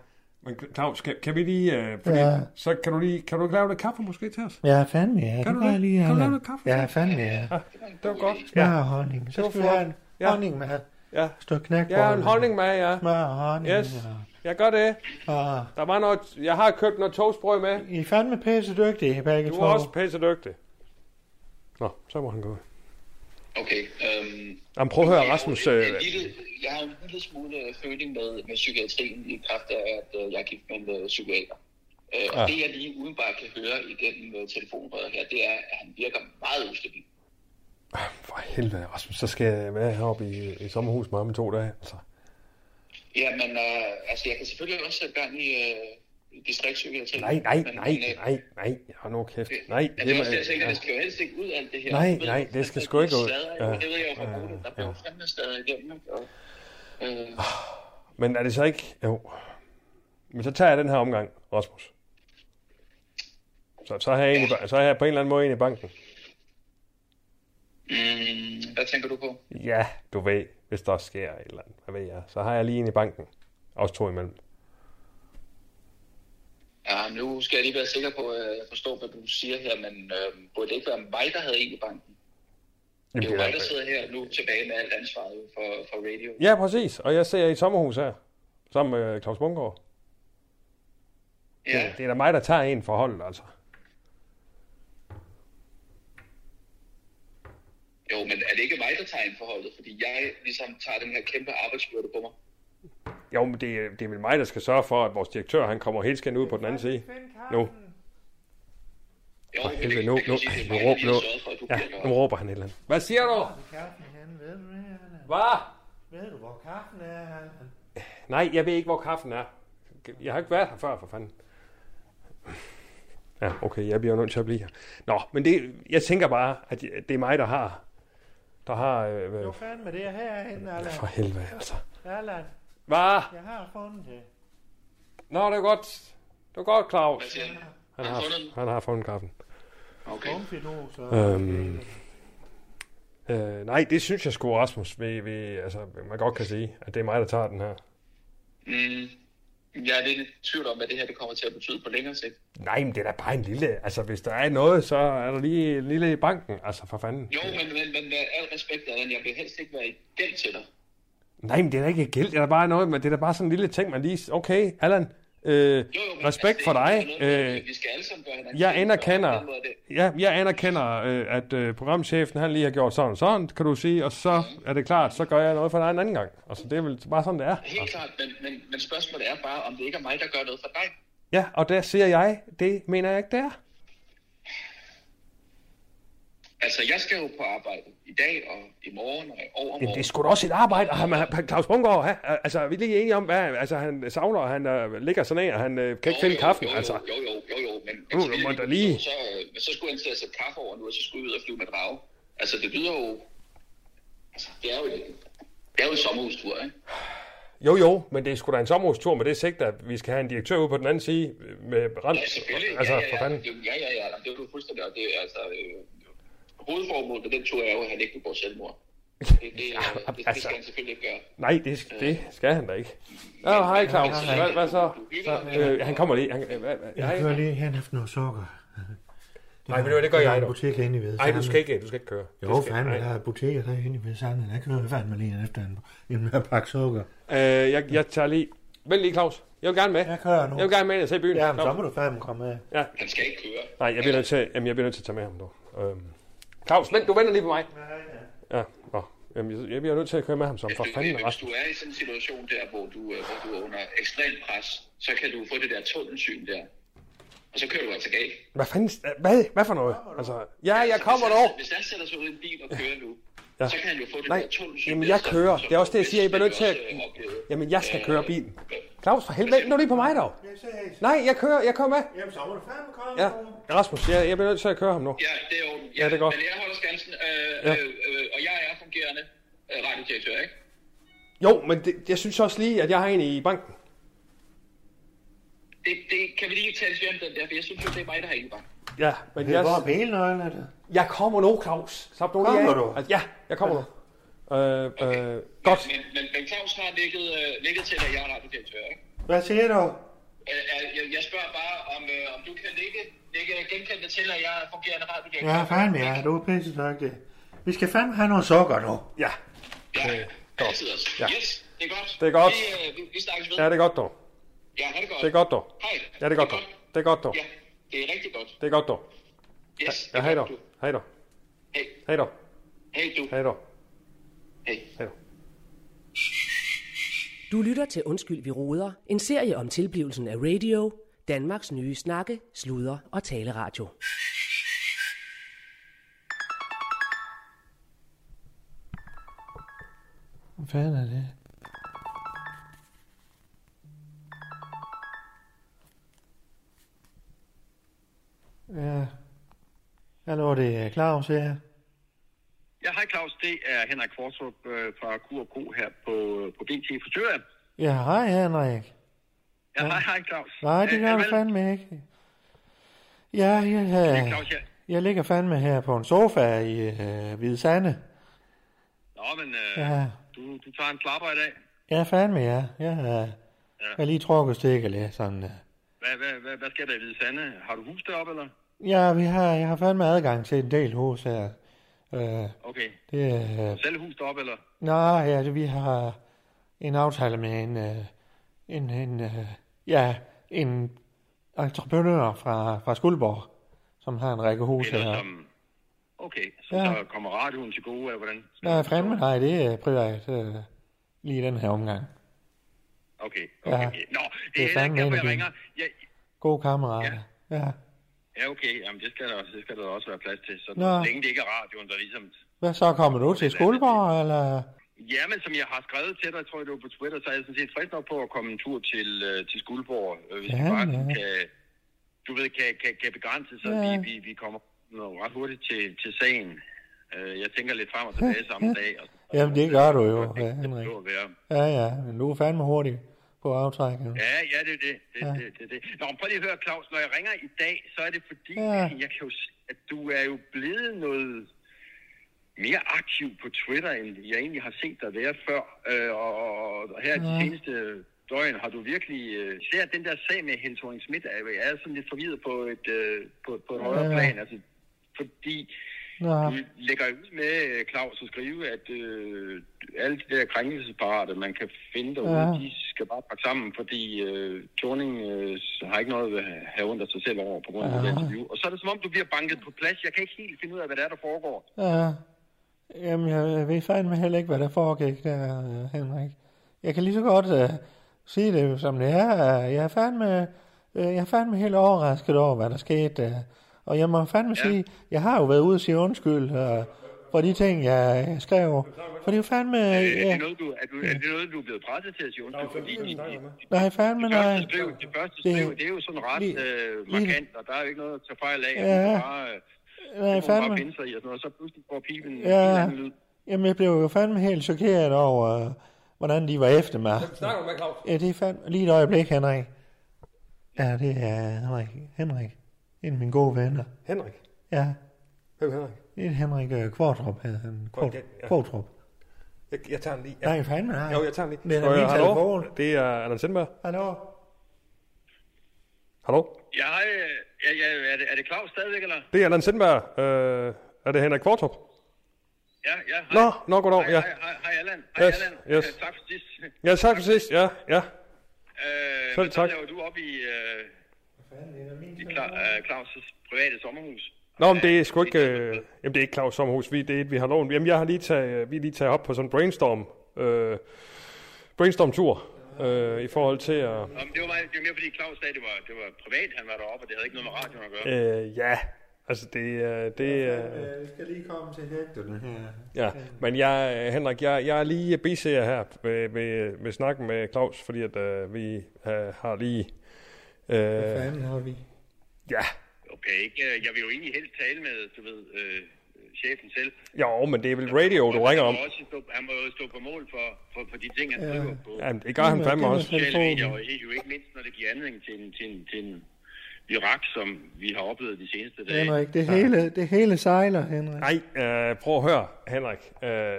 Men Claus, kan, kan vi lige... Øh, fordi, Ja. Så kan du lige... Kan du lave lidt kaffe måske til os? Ja, fandme ja. Kan det du det? lige, Kan du lave noget kaffe? Ja, fandme ja. Ja, det var godt. Ja, og honning. Så skal vi have en Ja. honning med. ja. Stykke knæk Jeg har en holdning med, ja. Smør og honning. Yes. Jeg gør det. Og Der var noget... Jeg har købt noget toastbrød med. I er fandme pisse dygtige, begge Du to. er også pisse dygtig. Nå, så må han gå. Okay. Øhm, Jamen, prøv at høre, jeg har Rasmus. jo en- Øh, en lille, jeg har en lille smule øh, føling med, med psykiatrien i kraft af, at øh, jeg er gift med en øh, psykiater. Øh, og det, jeg lige udenbart kan høre igennem øh, telefonrøret her, det er, at han virker meget ustabil. for helvede, Rasmus, så skal jeg være heroppe i, i sommerhus med ham i to dage. Altså. Ja, men øh, altså, jeg kan selvfølgelig også sætte gang i øh, distriktspsykiatri. Nej, nej, men, nej, men, øh, nej, nej. Hold nu kæft. det- Nej, Ja, det er også det, jeg tænker, det skal jo helst ikke ud af alt det her. Nej, ved, nej, det skal sgu ikke ud. Ja, Det ved jeg jo fra ja. Der bliver jo fandme stadig igennem. Og, øh, Men er det så ikke... Jo. Men så tager jeg den her omgang, Rasmus. Så, så, har jeg ba- så har jeg på en eller anden måde en i banken. Mm, hvad tænker du på? Ja, du ved, hvis der sker et eller andet. Hvad ved jeg? Så har jeg lige en i banken. Også to imellem. Ja, nu skal jeg lige være sikker på, at jeg forstår, hvad du siger her, men øh, burde det ikke være mig, der havde en i banken? Det er jo Jamen, mig, der sidder her nu tilbage med alt ansvaret for, for radio. Ja, præcis. Og jeg ser i et sommerhus her. Sammen med Claus Bungård. Ja, Det, det er da mig, der tager en forhold, altså. Jo, men er det ikke mig, der tager ind forholdet? Fordi jeg ligesom tager den her kæmpe arbejdsbyrde på mig. Jo, men det, er- det er vel mig, der skal sørge for, at vores direktør han kommer helt skændt ud på den anden side. Nu. Jo, For helvede, det- nu, nu, sige, er nu, råb, nu, ja, nu råber han et eller andet. Hvad siger du? Hvad? Ved du, hvor kaffen er? Nej, jeg ved ikke, hvor kaffen er. Jeg har ikke været her før, for fanden. Ja, okay, jeg bliver nødt til at blive her. Nå, men det, jeg tænker bare, at det er mig, der har... Der har... Øh, Jo, øh, fandme, det er herhen, Allan. for helvede, altså. Allan, Hvad? jeg har fundet det. Nå, det er godt. Det er godt, Hvad Claus. siger han? Han Har har, han fundet den? han har fundet kaffen. Okay. Øhm, Øh, nej, det synes jeg sgu, Rasmus, vi, vi, altså, man godt kan sige, at det er mig, der tager den her. Mm. Jeg er lidt i tvivl om, hvad det her det kommer til at betyde på længere sigt. Nej, men det er da bare en lille... Altså, hvis der er noget, så er der lige en lille i banken. Altså, for fanden. Jo, men, men, men med al respekt, Allan, jeg vil helst ikke være i gæld til dig. Nej, men det er da ikke gæld. Det er da bare noget, men det er da bare sådan en lille ting, man lige... Okay, Allan, øh, Jo, jo, men respekt altså, for dig. noget, Øh, Vi skal alle sammen gøre hinanden. jeg anerkender, er ja, jeg anerkender, øh, at øh, programchefen han lige har gjort sådan og sådan, kan du sige, og så er det klart, så gør jeg noget for dig en anden gang. Altså, det er vel bare sådan, det er. Helt klart, men, men, men spørgsmålet er bare, om det ikke er mig, der gør noget for dig. Ja, og der siger jeg, det mener jeg ikke, det er. Altså, jeg skal jo på arbejde i dag og i morgen og overmorgen. Jamen, det er sgu da også et arbejde, og han, Claus Bungård, ha? altså, vi er lige enige om, hvad, altså, han savner, og han uh, ligger sådan af, og han uh, kan ikke finde kaffen, jo, altså. Jo, jo, jo, jo, men, men nu så, lige, lige- Så, øh, så skulle han til at sætte kaffe over nu, og så skulle ud og flyve med drage. Altså, det lyder jo... Altså, det er jo, det er jo en sommerhustur, ikke? Jo, jo, men det er sgu da en sommerhustur med det sigt, at vi skal have en direktør ude på den anden side med rand. Ja, selvfølgelig. Altså, ja, ja, for ja. fanden. Det, ja, ja, ja. Det er jo fuldstændig... Og det, er altså, øh, hovedformålet med den tur er jo, at han ikke begår selvmord. Det, det, det, det, det altså. skal han selvfølgelig ikke gøre. Nej, det, det skal han da ikke. Åh, oh, hej Claus. Hvad, hvad så? så øh, han kommer lige. Han, øh, hvad, hvad, Jeg kører lige hen efter noget sukker. Nej, men det gør er jeg dog. butik inde i ved Nej, du skal ikke, du skal ikke køre. Jo, Det skal- fandme, nej. der er butikker derinde ved Sanden. Der kører jeg fandme lige efter en, en med pakke sukker. Øh, jeg, jeg tager lige... Vent lige, Claus. Jeg vil gerne med. Jeg kører nu. Jeg vil gerne med ind og se byen. Ja, men så må du fandme komme med. Ja. Han skal ikke køre. Nej, jeg bliver nødt til, jamen, jeg bliver nødt til at tage med ham, dog. Øhm. Claus, vent, du venter lige på mig. Ja, nå. Jamen, jeg, jeg bliver nødt til at køre med ham som for fanden, hvis du er i sådan en situation der, hvor du, øh, hvor du er under ekstremt pres, så kan du få det der tunnelsyn der. Og så kører du altså galt. Hvad fanden, hvad, hvad for noget? Altså, ja, jeg kommer hvis dog. hvis han sætter sig ud i en bil og kører nu, Ja. så kan han jo få det Nej, der jamen, jeg kører. som Det er også det, jeg siger. Jeg bliver nødt til at... øh. Jamen, jeg skal Øh, køre bilen. Claus, for helvede, nu lige på mig, dog. Nej, jeg kører, jeg kører med. Jamen, så må du fandme komme. Ja, Rasmus, jeg, jeg bliver nødt til at køre ham nu. Ja, det er jo. Ja, det er godt. Men jeg holder skansen, øh, Ja. øh, øh, og jeg er fungerende øh, radiodirektør, ikke? Jo, men det, jeg synes også lige, at jeg har en i banken. Det, det kan vi lige tale om den der, for jeg synes jo, det er mig, der har indbank. Ja, men Det er bare jeg, bilnøglen, er det? jeg kommer nu, Claus. Slap nu lige Kommer af. du? Altså, ja, jeg kommer nu. Øh, øh, godt. Men, men, men Claus har ligget, øh, ligget til, at jeg er radiodirektør, ikke? Hvad siger du? Øh, øh, jeg, jeg spørger bare, om, øh, om du kan ligge, ligge genkendte til, at jeg er fungerende radiodirektør. Ja, fandme, ja. Du er pisse dygtig. Vi skal fandme have noget sukker nu. Ja, Ja, godt. altid også. Ja. Yes, det er godt. Det er godt. Vi, øh, vi, vi snakkes ved. ja, det er godt dog. Ja, ha' det godt. Det er godt dog. Hej. Ja, det er godt dog. Det er godt dog. Ja, det er rigtig godt. Det er godt dog. Yes, Ja, hej dog. du. Hej dog. Hej. Hej dog. Hej du. Hej dog. Hej. Hej dog. Du lytter til Undskyld, vi råder. En serie om tilblivelsen af radio. Danmarks nye snakke, sludre og taleradio. Hvad fanden er det? Ja. Hallo, det er Claus her. Ja, hej Claus. Det er Henrik Fortrup øh, fra Q&K her på, på BT Frisøren. Ja, hej Henrik. Ja, hej, hej Claus. Nej, det Øh, gør du fandme ikke. Ja, jeg, er jeg, Claus, ja. jeg ligger fandme her på en sofa i øh, Hvide Sande. Nå, men øh, Ja. du, du tager en slapper i dag. Ja, fandme ja. Jeg ja. lige trukket stikket lidt sådan. øh. Hvad, hvad, hvad, hvad skal der i Hvide Sande? Har du hus deroppe, eller? Ja, vi har, jeg har fandme adgang til en del hus her. Øh, Okay. det er... Øh, Selv hus deroppe, eller? nej, ja, det, vi har en aftale med en... Øh, en, en øh, ja, en entreprenør fra, fra Skuldborg, som har en række hus Eller her. som... Okay, så, Ja. ja. så kommer radioen til gode, eller hvordan? Nej, fandme nej, det er privat øh, lige den her omgang. Okay, Ja. okay. okay. Nå, det, Det er er heller ikke derfor, jeg ringer. Ja, Gode kammerater. Ja. ja, okay. Jamen, det skal, der, det skal der også være plads til. Så Nå. længe det ikke er radioen, der ligesom Hvad så, kommer du til Skuldborg, eller? Ja, men som jeg har skrevet til dig, tror jeg det var på Twitter, så er jeg sådan set frisk nok på at komme en tur til, øh, til Skuldborg, øh, hvis Ja, ja, vi bare ja. kan, du ved, kan, kan, kan begrænse, så Ja. vi, vi, vi kommer ret hurtigt til, til sagen. Øh, jeg tænker lidt frem og tilbage samme dag. Og, Jamen, det gør du jo, ja, Henrik. Ja, ja, men du er fandme hurtig på aftrækket. Ja, ja, det er det. det, Ja. ja. det, det, det. Nå, prøv lige at høre, Claus. Når jeg ringer i dag, så er det fordi, Ja. ja. jeg kan jo se, at du er jo blevet noget... mere aktiv på Twitter, end jeg egentlig har set dig være før. Øh, og, og her de seneste døgn har du virkelig... Øh, ser den der sag med Helle thorning Schmidt, er, jeg er sådan lidt forvirret på et, øh, på, på et højere Ja. plan. Altså, fordi Nå, du lægger ud med, øh, Claus, at skrive, at øh, alle de der krænkelsesparater, man kan finde derude, Ja. de skal bare pakke sammen, fordi øh, Thorning øh, har ikke noget at have af sig selv over på grund af Ja. det interview. Og så er det som om, du bliver banket på plads. Jeg kan ikke helt finde ud af, hvad det er, der foregår. ja. Jamen, jeg ved fandme heller ikke, hvad der foregik der, øh, Henrik. Jeg kan lige så godt uh, sige det, som det er. Jeg er fandme, uh, jeg er fandme helt overrasket over, hvad der skete. Uh, og jeg må fandme ja. sige, jeg har jo været ude og sige undskyld uh, for de ting, jeg jeg skrev. For det er jo fandme... Øh, er, det noget, du, er, du, er det noget, du er blevet presset til at sige undskyld? Fordi de, de, nej, fandme det nej. første skriv, det første Det- skriv, det er jo sådan ret lige- øh, lige- markant, og der er jo ikke noget at tage fejl af. Ja. Bare, øh, Nej, det bare fandme. finde sig i og sådan noget, og så pludselig får pipen en Ja. anden lyd. Jamen, jeg blev jo fandme helt chokeret over, uh, hvordan de var efter mig. Snakker du med Claus? Ja, det er fandme... Lige et øjeblik, Henrik. Ja, det er Henrik. Henrik. En af mine gode venner. Henrik. Ja, Hvem er Henrik? det er Henrik uh, Kvartrup, hedder han. Kvart, Ja. Kvartrup. Jeg, jeg tager den lige. Nej, fandme nej. Jo, jeg tager den lige. Det er Øh, min hallo? telefon. Det er Allan Sindberg. Hallo? Hallo? Ja, hej, øh, ja, ja, er, det, er det Claus stadigvæk, eller? Det er Allan Sindberg. Øh, er det Henrik Kvartrup? Ja, ja, hej. Nå, nå, goddag, Hej, ja. hej, hej, hej, Allan. Hej, Yes, Allan. yes. Øh, tak for sidst. Ja, tak for sidst. Ja, ja. Øh, Selv hvad tak. Så laver du op i, øh, i Cla- øh, Claus' private sommerhus? Nå, men det er sgu ikke... Øh, jamen, det er ikke Claus Sommerhus. Vi, det er et, vi har lånt. Jamen, jeg har lige taget, vi har lige taget op på sådan en brainstorm... Øh, brainstorm-tur. Øh, I forhold til at... Nå, men det var, meget, det var mere fordi Claus sagde, at det var, det var privat, han var deroppe, og det havde ikke noget med radioen at gøre. Øh, ja, altså det... Øh, det øh, Jeg skal lige komme til hægterne her. ja, men jeg, Henrik, jeg, jeg er lige biserer her ved, ved, ved snakken med Claus, fordi at øh, vi øh, har lige... Hvad Øh, fanden har vi? ja, Okay, ikke? Øh, jeg vil jo egentlig helst tale med, du ved, øh, chefen selv. jo, men det er vel radio, du ringer han om. må også stå, han må jo stå på mål for, for, for de ting, han Ja. skriver på Jamen, det gør han fandme også. sociale medier, og jo ikke mindst, når det giver anledning til en, til en, til en virak, som vi har oplevet de seneste dage. Henrik, det hele, det hele sejler, Henrik. Nej, øh, prøv at høre, Henrik. Øh,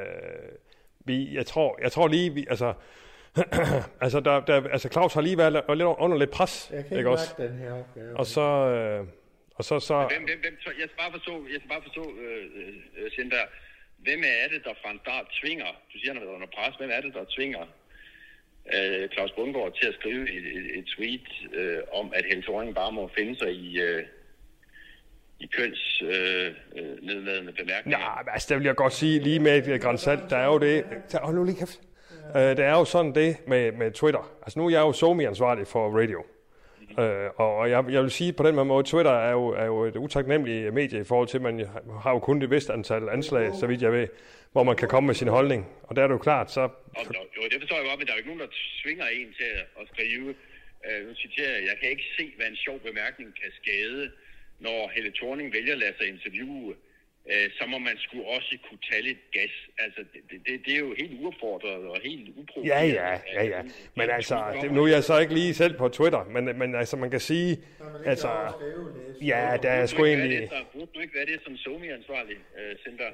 vi, jeg, tror, jeg tror lige, vi, altså, altså, der, der, altså Claus har lige været lidt under lidt pres, Jeg kan ikke også? den her opgave. Og så, øh, og så, så, Hvem, hvem, hvem, jeg skal bare forstå, jeg skal bare forstå øh, øh, Sindberg, hvem er det, der fra en start tvinger, du siger, han har været under pres, hvem er det, der tvinger øh, Claus Bundgaard til at skrive et, et, et tweet øh, om, at Helle Thorning bare må finde sig i, øh, i køns øh, øh, nedladende bemærkninger? men altså, det vil jeg godt sige, lige med et grænsalt, der er jo det, der, hold nu lige kæft. Øh, der er jo sådan det med, med Twitter. Altså nu er jeg jo somi-ansvarlig for radio. Øh, og og jeg, jeg vil sige på den måde, Twitter er jo, er jo et utaknemmeligt medie i forhold til, at man har jo kun det vist antal anslag, så vidt jeg ved, hvor man kan komme med sin holdning. Og der er det jo klart, så... Og, jo, det forstår jeg godt, men der er jo ikke nogen, der tvinger en til at, at skrive. Øh, nu citerer jeg, jeg kan ikke se, hvad en sjov bemærkning kan skade, når Helle Thorning vælger at lade sig interviewe. Øh, så må man skulle også kunne tage lidt gas. Altså, det, det, det, er jo helt uopfordret og helt uprovokeret. Ja, ja, ja, ja. Men altså, det, nu er jeg så ikke lige selv på Twitter, men, men altså, man kan sige, altså, ja, der er sgu Burde du ikke være egentlig... Burde du ikke være det som somi-ansvarlig, øh, Center?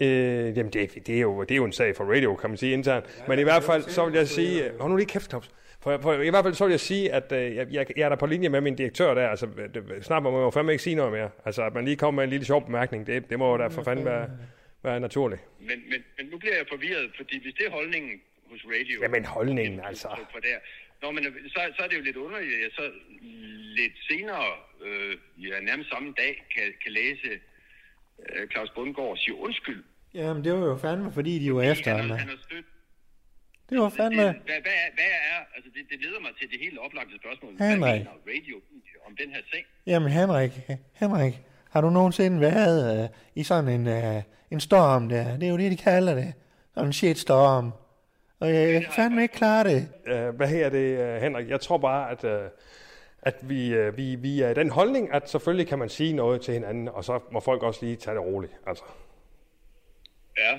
Øh, jamen, det, det, er jo, det er jo en sag for radio, kan man sige internt. Men i hvert fald, så vil jeg sige... Hold nu lige kæft, Claus. For, for, I hvert fald så vil jeg sige, at øh, jeg, jeg, jeg er der på linje med min direktør der. Altså, det, snart må man jo fandme ikke sige noget mere. Altså, at man lige kommer med en lille sjov bemærkning, det, det må jo da for fanden være, være naturligt. Men, men, men nu bliver jeg forvirret, fordi hvis det er holdningen hos radio... Jamen, holdningen, altså. For der, Nå, men øh, så, så er det jo lidt underligt, at jeg så lidt senere, øh, ja, nærmest samme dag, kan, kan læse øh, Claus Bundgaard sige undskyld. Jamen, det var jo fandme, fordi de var efter han, ham. har- han har stødt. Det var Det, fandme... hvad, hvad, er, hvad er, altså det, det leder mig til det helt oplagte spørgsmål. Hvad Henrik. mener radio om den her sag? Jamen, Henrik, Henrik, har du nogensinde været øh, i sådan en, øh, en storm der? Det er jo det, de kalder det. Sådan en shitstorm. Og jeg, kan fandme ikke klare det. Øh, hvad her det, øh, Henrik? Jeg tror bare, at, øh, at vi, øh, vi, vi er i den holdning, at selvfølgelig kan man sige noget til hinanden, og så må folk også lige tage det roligt. Altså, Ja,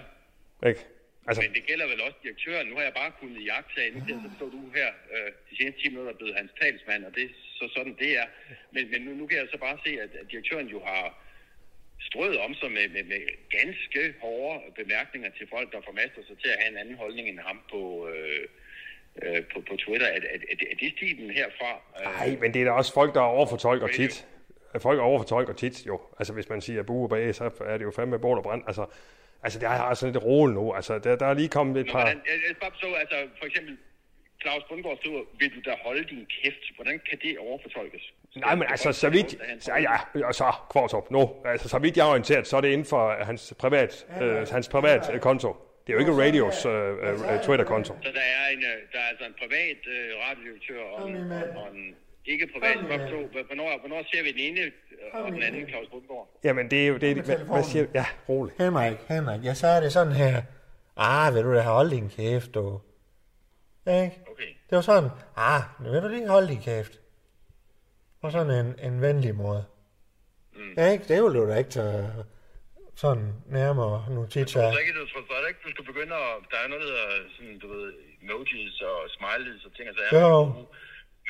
ikke? Altså, men det gælder vel også direktøren. Nu har jeg bare kunnet jagtage, nu jeg så stå du her øh, de seneste 10 minutter er blevet hans talsmand, og det er så sådan det er. Men, men nu, nu kan jeg så bare se, at, at direktøren jo har strøget om sig med, med, med ganske hårde bemærkninger til folk, der formaster sig til at have en anden holdning end ham på, øh, øh, på, på Twitter. Er, er, er, det- er stilen herfra? Øh, Nej, men det er da også folk, der overfortolker tit. Folk overfortolker tit, jo. Altså, hvis man siger bue og bag, så er det jo fandme bål og brand. Altså, altså det er sådan lidt roligt nu. Altså, der, der er lige kommet et Men par... hvordan, jeg, jeg bare forstå, altså for eksempel, Claus Bundgaard skriver, vil du da holde din kæft? Hvordan kan det overfortolkes? Nej, men altså, så vidt... Så, ja, og så, Kvartrup, nu. Altså, så vidt jeg er orienteret, så er det inden for hans privat, øh, hans privat øh, konto. Det er jo ikke radios øh, øh, Twitter-konto. Så der er, en, øh, der er altså en privat øh, radiodirektør og, og, og en ikke privat. Jeg bare forstå, Hvornår, hvornår ser vi den ene øh, og den anden, Claus Bundgaard? Jamen, det er jo... Det, er, hvad, hvad siger? Ja, roligt. Henrik, Henrik, jeg sagde det sådan her. Ah, vil du da holde din kæft, du? Ikke? Okay. Det var sådan, ah, nu vil du lige holde din kæft. På sådan en, en venlig måde. Mm. Ja, ikke? Det vil du da ikke tage sådan nærmere nu tit Så så. ikke, du tror så ikke, du skal begynde at... Der er noget, der hedder sådan, du ved, emojis og smileys og ting og sager. Jo.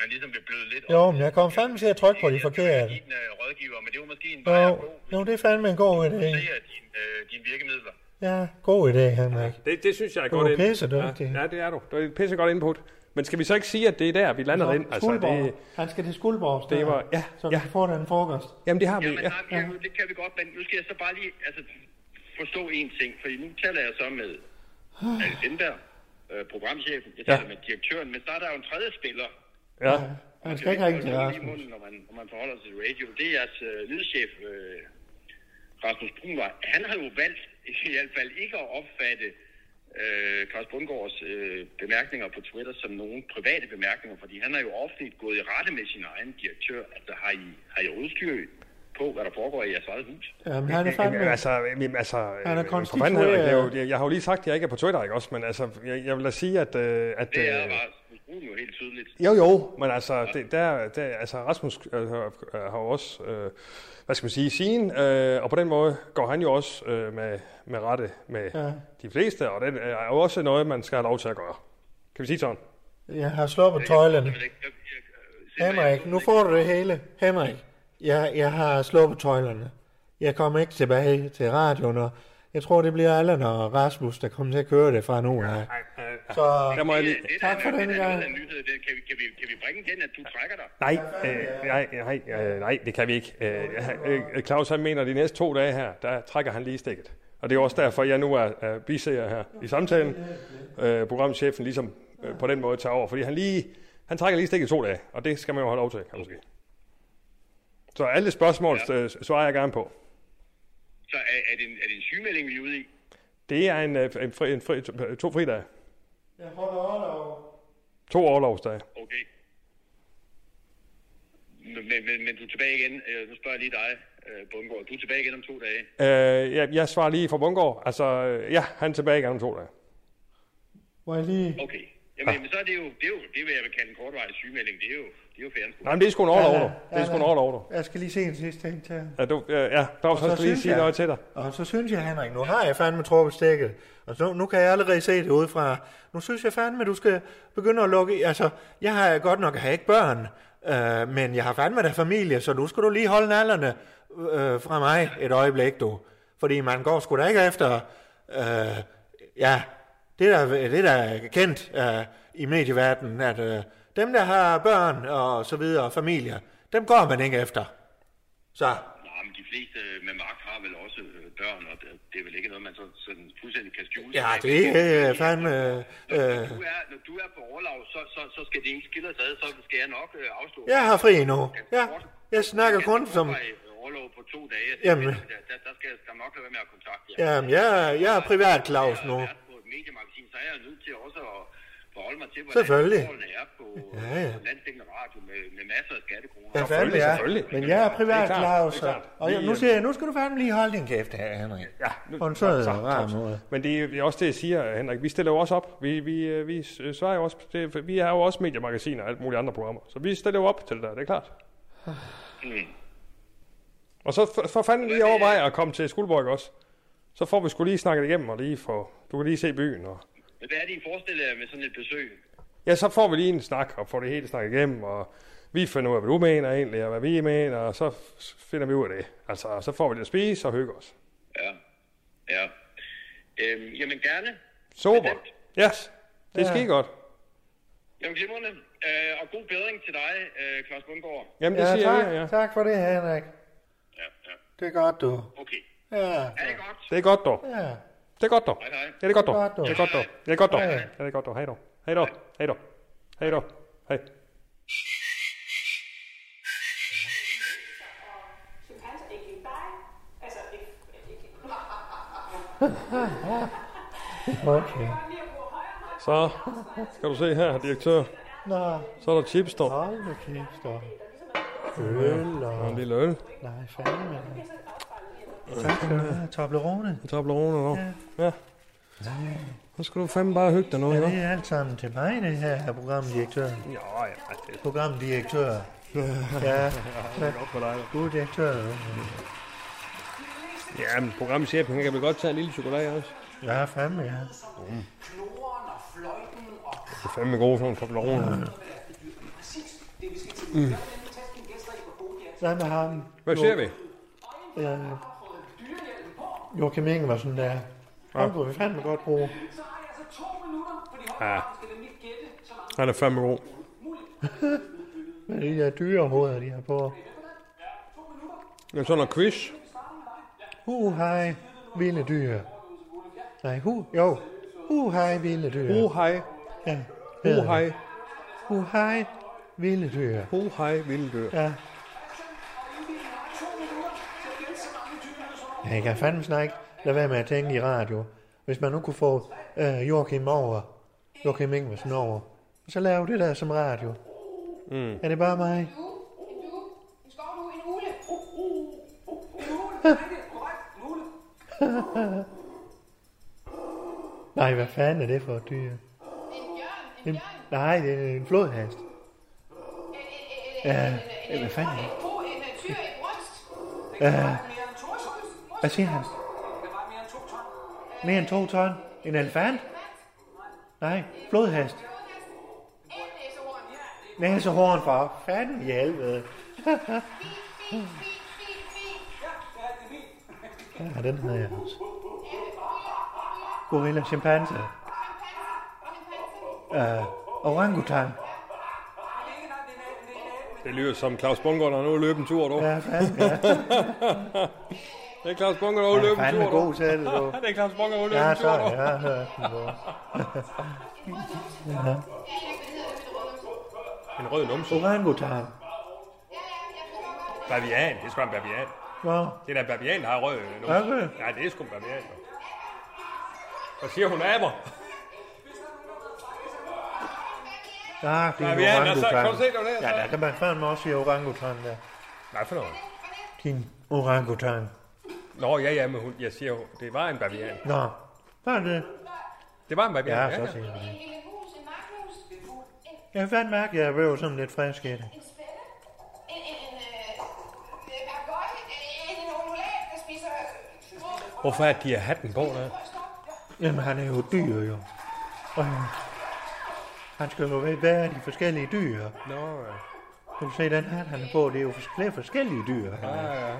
Man ligesom bliver blødt lidt Jo, men jeg kom fandme til at trykke på de forkerte. Din øh, rådgiver, men det er jo måske en Jo, jo, det er fandme en god idé. Af dine, øh, dine virkemidler. Ja, god idé, Henrik. Det, det synes jeg er Du godt er ind. pissedygtig. Ja, ja, det er du. Det er et pissegodt input. Men skal vi så ikke sige, at det er der, vi lander ind? Altså, Skuldborg. det, Han skal til Skuldborg. det var... Ja, Så ja. vi får den frokost. Jamen, det har vi. Jamen, Ja. ja. ja. det kan vi godt, men nu skal jeg så bare lige altså, forstå en ting, fordi nu taler jeg så med Alice Lindberg, øh, programchefen, jeg taler Ja. med direktøren, men så er der jo en tredje spiller. Ja. Han skal ikke ringe til Rasmus. munden, når man, når man forholder sig til radio. Det er jeres øh, lydchef, øh, Rasmus Brunvej. Han har jo valgt i hvert fald ikke at opfatte øh, Claus Bundgaards øh, bemærkninger på Twitter som nogle private bemærkninger, fordi han har jo ofte gået i rette med sin egen direktør. Altså har I, har I udstyr på, hvad der foregår i jeres eget hus? Jamen, han er fandme... altså, jamen, altså, Han er øh, for fanden, Henrik, det er jo, konstitueret. jeg, jeg har jo lige sagt, at jeg ikke er på Twitter, ikke også? Men altså, jeg, jeg vil da sige, at... Øh, at Det er øh, Brun jo helt tydeligt. jo, jo, men altså, det, der, der, altså Rasmus øh, har har jo også, øh, hvad skal man sige, sin, øh, og på den måde går han jo også øh, med, med rette med Ja. ja. de fleste, og det er jo også noget, man skal have lov til at gøre. Kan vi sige sådan? Jeg har sluppet tøjlerne. Jeg- jeg- jeg- jeg- Henrik, nu får du det hele. Henrik, jeg, jeg har sluppet tøjlerne. Jeg kommer ikke tilbage til radioen, og jeg tror, det bliver Allan og Rasmus, der kommer til at køre det fra nu af. Så Der må jeg lige... Det, Tak for den er gang. kan, vi, kan, vi, kan vi bringe den, at du trækker dig? Nej, øh, nej, nej, øh, nej, det kan vi ikke. Øh, øh, Claus han mener, at de næste to dage her, der trækker han lige stikket. Og det er også derfor, jeg nu er, er biserer her i samtalen. Øh, programchefen ligesom øh, på den måde tager over, fordi han lige, han trækker lige stikket to dage, og det skal man jo have lov til, kan man sige. Så alle spørgsmål ja. svarer jeg gerne på. Så er, er, det en, er det en sygemelding, vi er ude i? Det er en, øh, en, fri, en fri, to fridage. Jeg holder overlov. To overlovsdage. Okay. Men, men, men, du er tilbage igen. Øh, nu spørger jeg lige dig, øh, Bundgaard. Du er tilbage igen om to dage. Øh, jeg, jeg svarer lige for Bungård. Altså, øh, ja, han er tilbage igen om to dage. Må jeg lige... Okay. Jamen, men så er det jo, det er jo, det vil jeg vil kalde en kortvarig sygemelding. Det er jo, det er jo fair. Nej, men det er sgu en overlov, Ja. Det er sgu en ja. overlov. Jeg skal lige se en sidste ting til. Ja, du, øh, ja, Claus, så han skal lige sige jeg- noget til dig. Og så synes jeg, Henrik, nu har jeg fandme trukket stikket. Og så, nu kan jeg allerede se det udefra. Nu synes jeg fandme, du skal begynde at lukke... Altså, jeg har godt nok har ikke børn, øh, men jeg har fandme da familie, så nu skal du lige holde nallerne øh, fra mig et øjeblik, du. Fordi man går sgu da ikke efter... Øh, ja, det er det er da kendt øh, i medieverdenen, at øh, dem, der har børn og så videre, og familier, dem går man ikke efter. Så, Nej, men de fleste med magt har vel også øh, børn, og det, er vel ikke noget, man så sådan fuldstændig kan skjule. ja, det er fandme... Øh, Når du er, når du er på overlov, så, så, så skal det ikke skille os ad, så skal jeg nok øh, afstå. jeg har fri nu. Ja, jeg snakker kun som... Overlov på to dage. Jamen. Der, der, der skal jeg nok lade være med at kontakte jer. Jamen, jeg, er- jeg er privat Claus nu. Jeg mediemagasin, så er jeg nødt til også at forholde mig til, hvordan forholdene er på, Ja, ja. på landstækkende radio med, med masser af skattekroner. Ja, Selvfølgelig, ja. selvfølgelig. Men jeg er privat Det er klart, Claus. er. Og jeg, nu siger jeg, nu skal du fandme lige holde din kæft her, Henrik. Ja, nu, På en sød så- og rar så- måde. Men det er, også det, jeg siger, Henrik. Vi stiller jo også op. Vi, vi, øh, vi øh, svarer jo også. Det, vi er jo også mediemagasiner og alt muligt andre programmer. Så vi stiller jo op til det der, det er klart. Mm. Og så for, for fanden lige overveje at komme til Skuldborg også. Så får vi skulle lige snakket igennem, og lige få, du kan lige se byen. Og, Men hvad er det, I forestiller jer med sådan et besøg? ja, så får vi lige en snak, og får det hele snakket igennem, og vi finder ud af, hvad du mener egentlig, og hvad vi mener, og så finder vi ud af det. Altså, og så får vi lidt at spise og hygge os. Ja. Ja. Øhm, jamen gerne. Super. Yes, det er Ja. ja. godt. Jamen glimrende. Øh, og god bedring til dig, øh, Claus Bundgaard. Jamen, det Ja, siger tak, jeg, ja. tak for det, Henrik. Ja, ja. Det er godt, du. Okay. Ja, Er det godt? Det er godt, dog. ja. Det er godt, dog. Hej, hej. Ja, det er godt, dog. Det er godt, dog. Det er godt, dog. Ja, det er godt, dog. Hej, dog. Hej, dog. Hej, dog. Hej, dog. Hej. Okay. Så skal du se her, direktør. Nå, Så er der chips, dog. hold nu kæft, dog. Øl Og og... en lille øl. Nej, fandme. Tak skal du have, Toblerone. Tager blårene, dog. Ja. Så skal du fandme bare hygge dig Ja, noget, det er alt sammen til mig, det her, herr programdirektør. Ja, ja. Det Programdirektør. Ja, er godt for dig. god direktør. Ja, men programchefen han kan vel godt tage en lille chokolade også. Ja, fandme, ja. Det er fandme gode sådan nogle Toblerone. Hvad med ham? Hvad ser vi? Ja. Joachim Ingevarsen der. Ham kunne vi fandme godt bruge. Ja. Han er fandme god. Med de der dyrehoveder, de har på. Men sådan noget quiz. Hu hej, vilde dyr. Nej, hu, jo. Hu hej, vilde dyr. Ho hej. Ja, det. hej. Hu hej, vilde dyr. Ho hej, vilde dyr. Ja. Jeg kan fandme snart ikke lade være med at tænke i radio. Hvis man nu kunne få øh, Joachim over, Joachim Ingevarsen over, så lave det der som radio. Mm. Er det bare mig? Nej, hvad fanden er det for et dyr? En, nej, det er en flodhest. Ja, hvad fanden er det? Ja. Hvad siger han? Mere end to ton? En elefant? Nej, flodhest. Næsehorn for fanden i helvede. ja, den havde jeg også. Gorilla, chimpanse. Uh, orangutan. Det lyder som Claus Bunker, der nu løber en tur, dog. Ja, fanden, ja. Det er Claus Bunker, der nu løber en Fanden tur, er god til det, du. Det er Claus Bunker, der nu løber Ja, en så er det. Jeg har hørt den. En rød numse. Orangutan. Bavian. Det er sgu en bavian. Nå, Det er da en bavian, der har rød numse. Okay. Ja, det er sgu en bavian. Hvad siger hun af mig? ja, det er Bavian, altså, orangutan. kan du se det der? Ja, der kan man fandme også sige orangutan der. Hvad for noget? Din orangutan. Nå, ja, ja, men hun, jeg siger, det var en bavian. Nå, hvad er det? Det var en bavian, Ja, ja. så siger jeg det. Jeg kan fandme mærke, at jeg blev sådan lidt frisk i det. Hvorfor er de har hatten på der? Jamen, han er jo dyr, jo. Og han, han skal jo ved- være de forskellige dyr. Nå, ja. Kan du se, den hat, han er på, det er jo flere forskellige dyr. Han er, Ja, ja.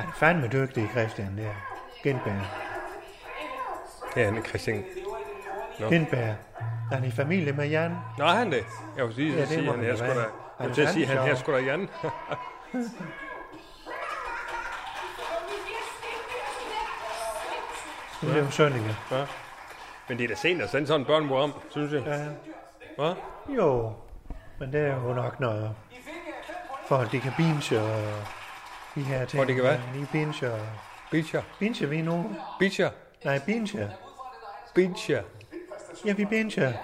Han er fandme dygtig, Christian, der. Gindberg. Det er han, Christian. Gindberg. Han er i familie med Jan. Nå, er han det? Jeg vil sige, Ja, ja, det sige han han da sgu da... Jeg Han vil er sige, han sjov. sgu da Jan. Det er jo Sønninge. Men det er da sent at sende sådan et børneprogram, synes jeg. Ja. Hvad? Jo, men det er jo nok noget. For at de kan binge og de her ting. For at de kan? Lige binge og... Bitcher. Binge vi nu? Bitcher. Nej, binge. Bitcher. Ja, vi binge.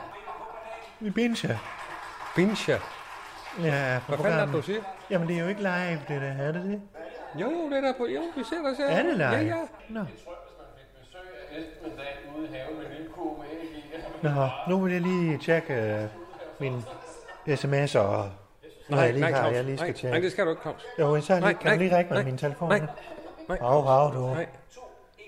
Vi binge. Bitcher. Ja, Hvad fanden er det, du siger? Jamen, det er jo ikke live, det der. Er det det? Jo, jo, det er der på... Jo, vi ser der, ser. Er det live? Ja, ja. Nå. Nå, nu vil jeg lige tjekke øh, min sms'er og jeg lige har, Claus. jeg lige skal nej, tjekke. nej, det skal du ikke, Claus. Jo, så lige, Nej, kan nej, du lige række mig nej, min telefon? nej, nej. Hav, hav, du. Nej,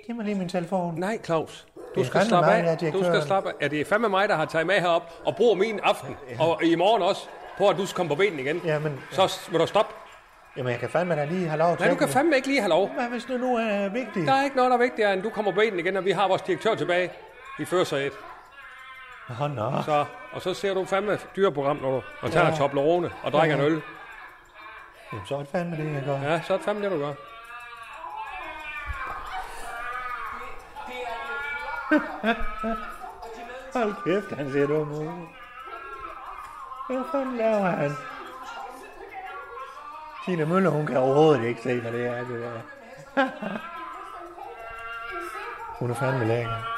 Giv mig lige min telefon. nej, Claus. Du skal slappe er af. Du skal slappe af. Ja, det er fandme mig, der har taget med herop og bruger min aften. Og i morgen også. på, at du skal komme på benene igen, Jamen, så må du stoppe. jamen, jeg kan fandme da lige have lov til Nej, du kan fandme ikke lige have lov. Hvad hvis det nu er vigtigt? Der er ikke noget, der er vigtigere, end du kommer på benene igen, og vi har vores direktør tilbage i førersædet. Nå, nå. Så, og så ser du fandme dyreprogram, når du og tager ja. Toblerone og drikker Ja. en øl. Jamen, så er det fandme det, jeg gør. Ja, så er det fandme det, du gør. Hold kæft, han ser dum ud. Hvad fanden laver han? Tina Møller, hun kan overhovedet ikke se, hvad det er, det der. hun er fandme lækker.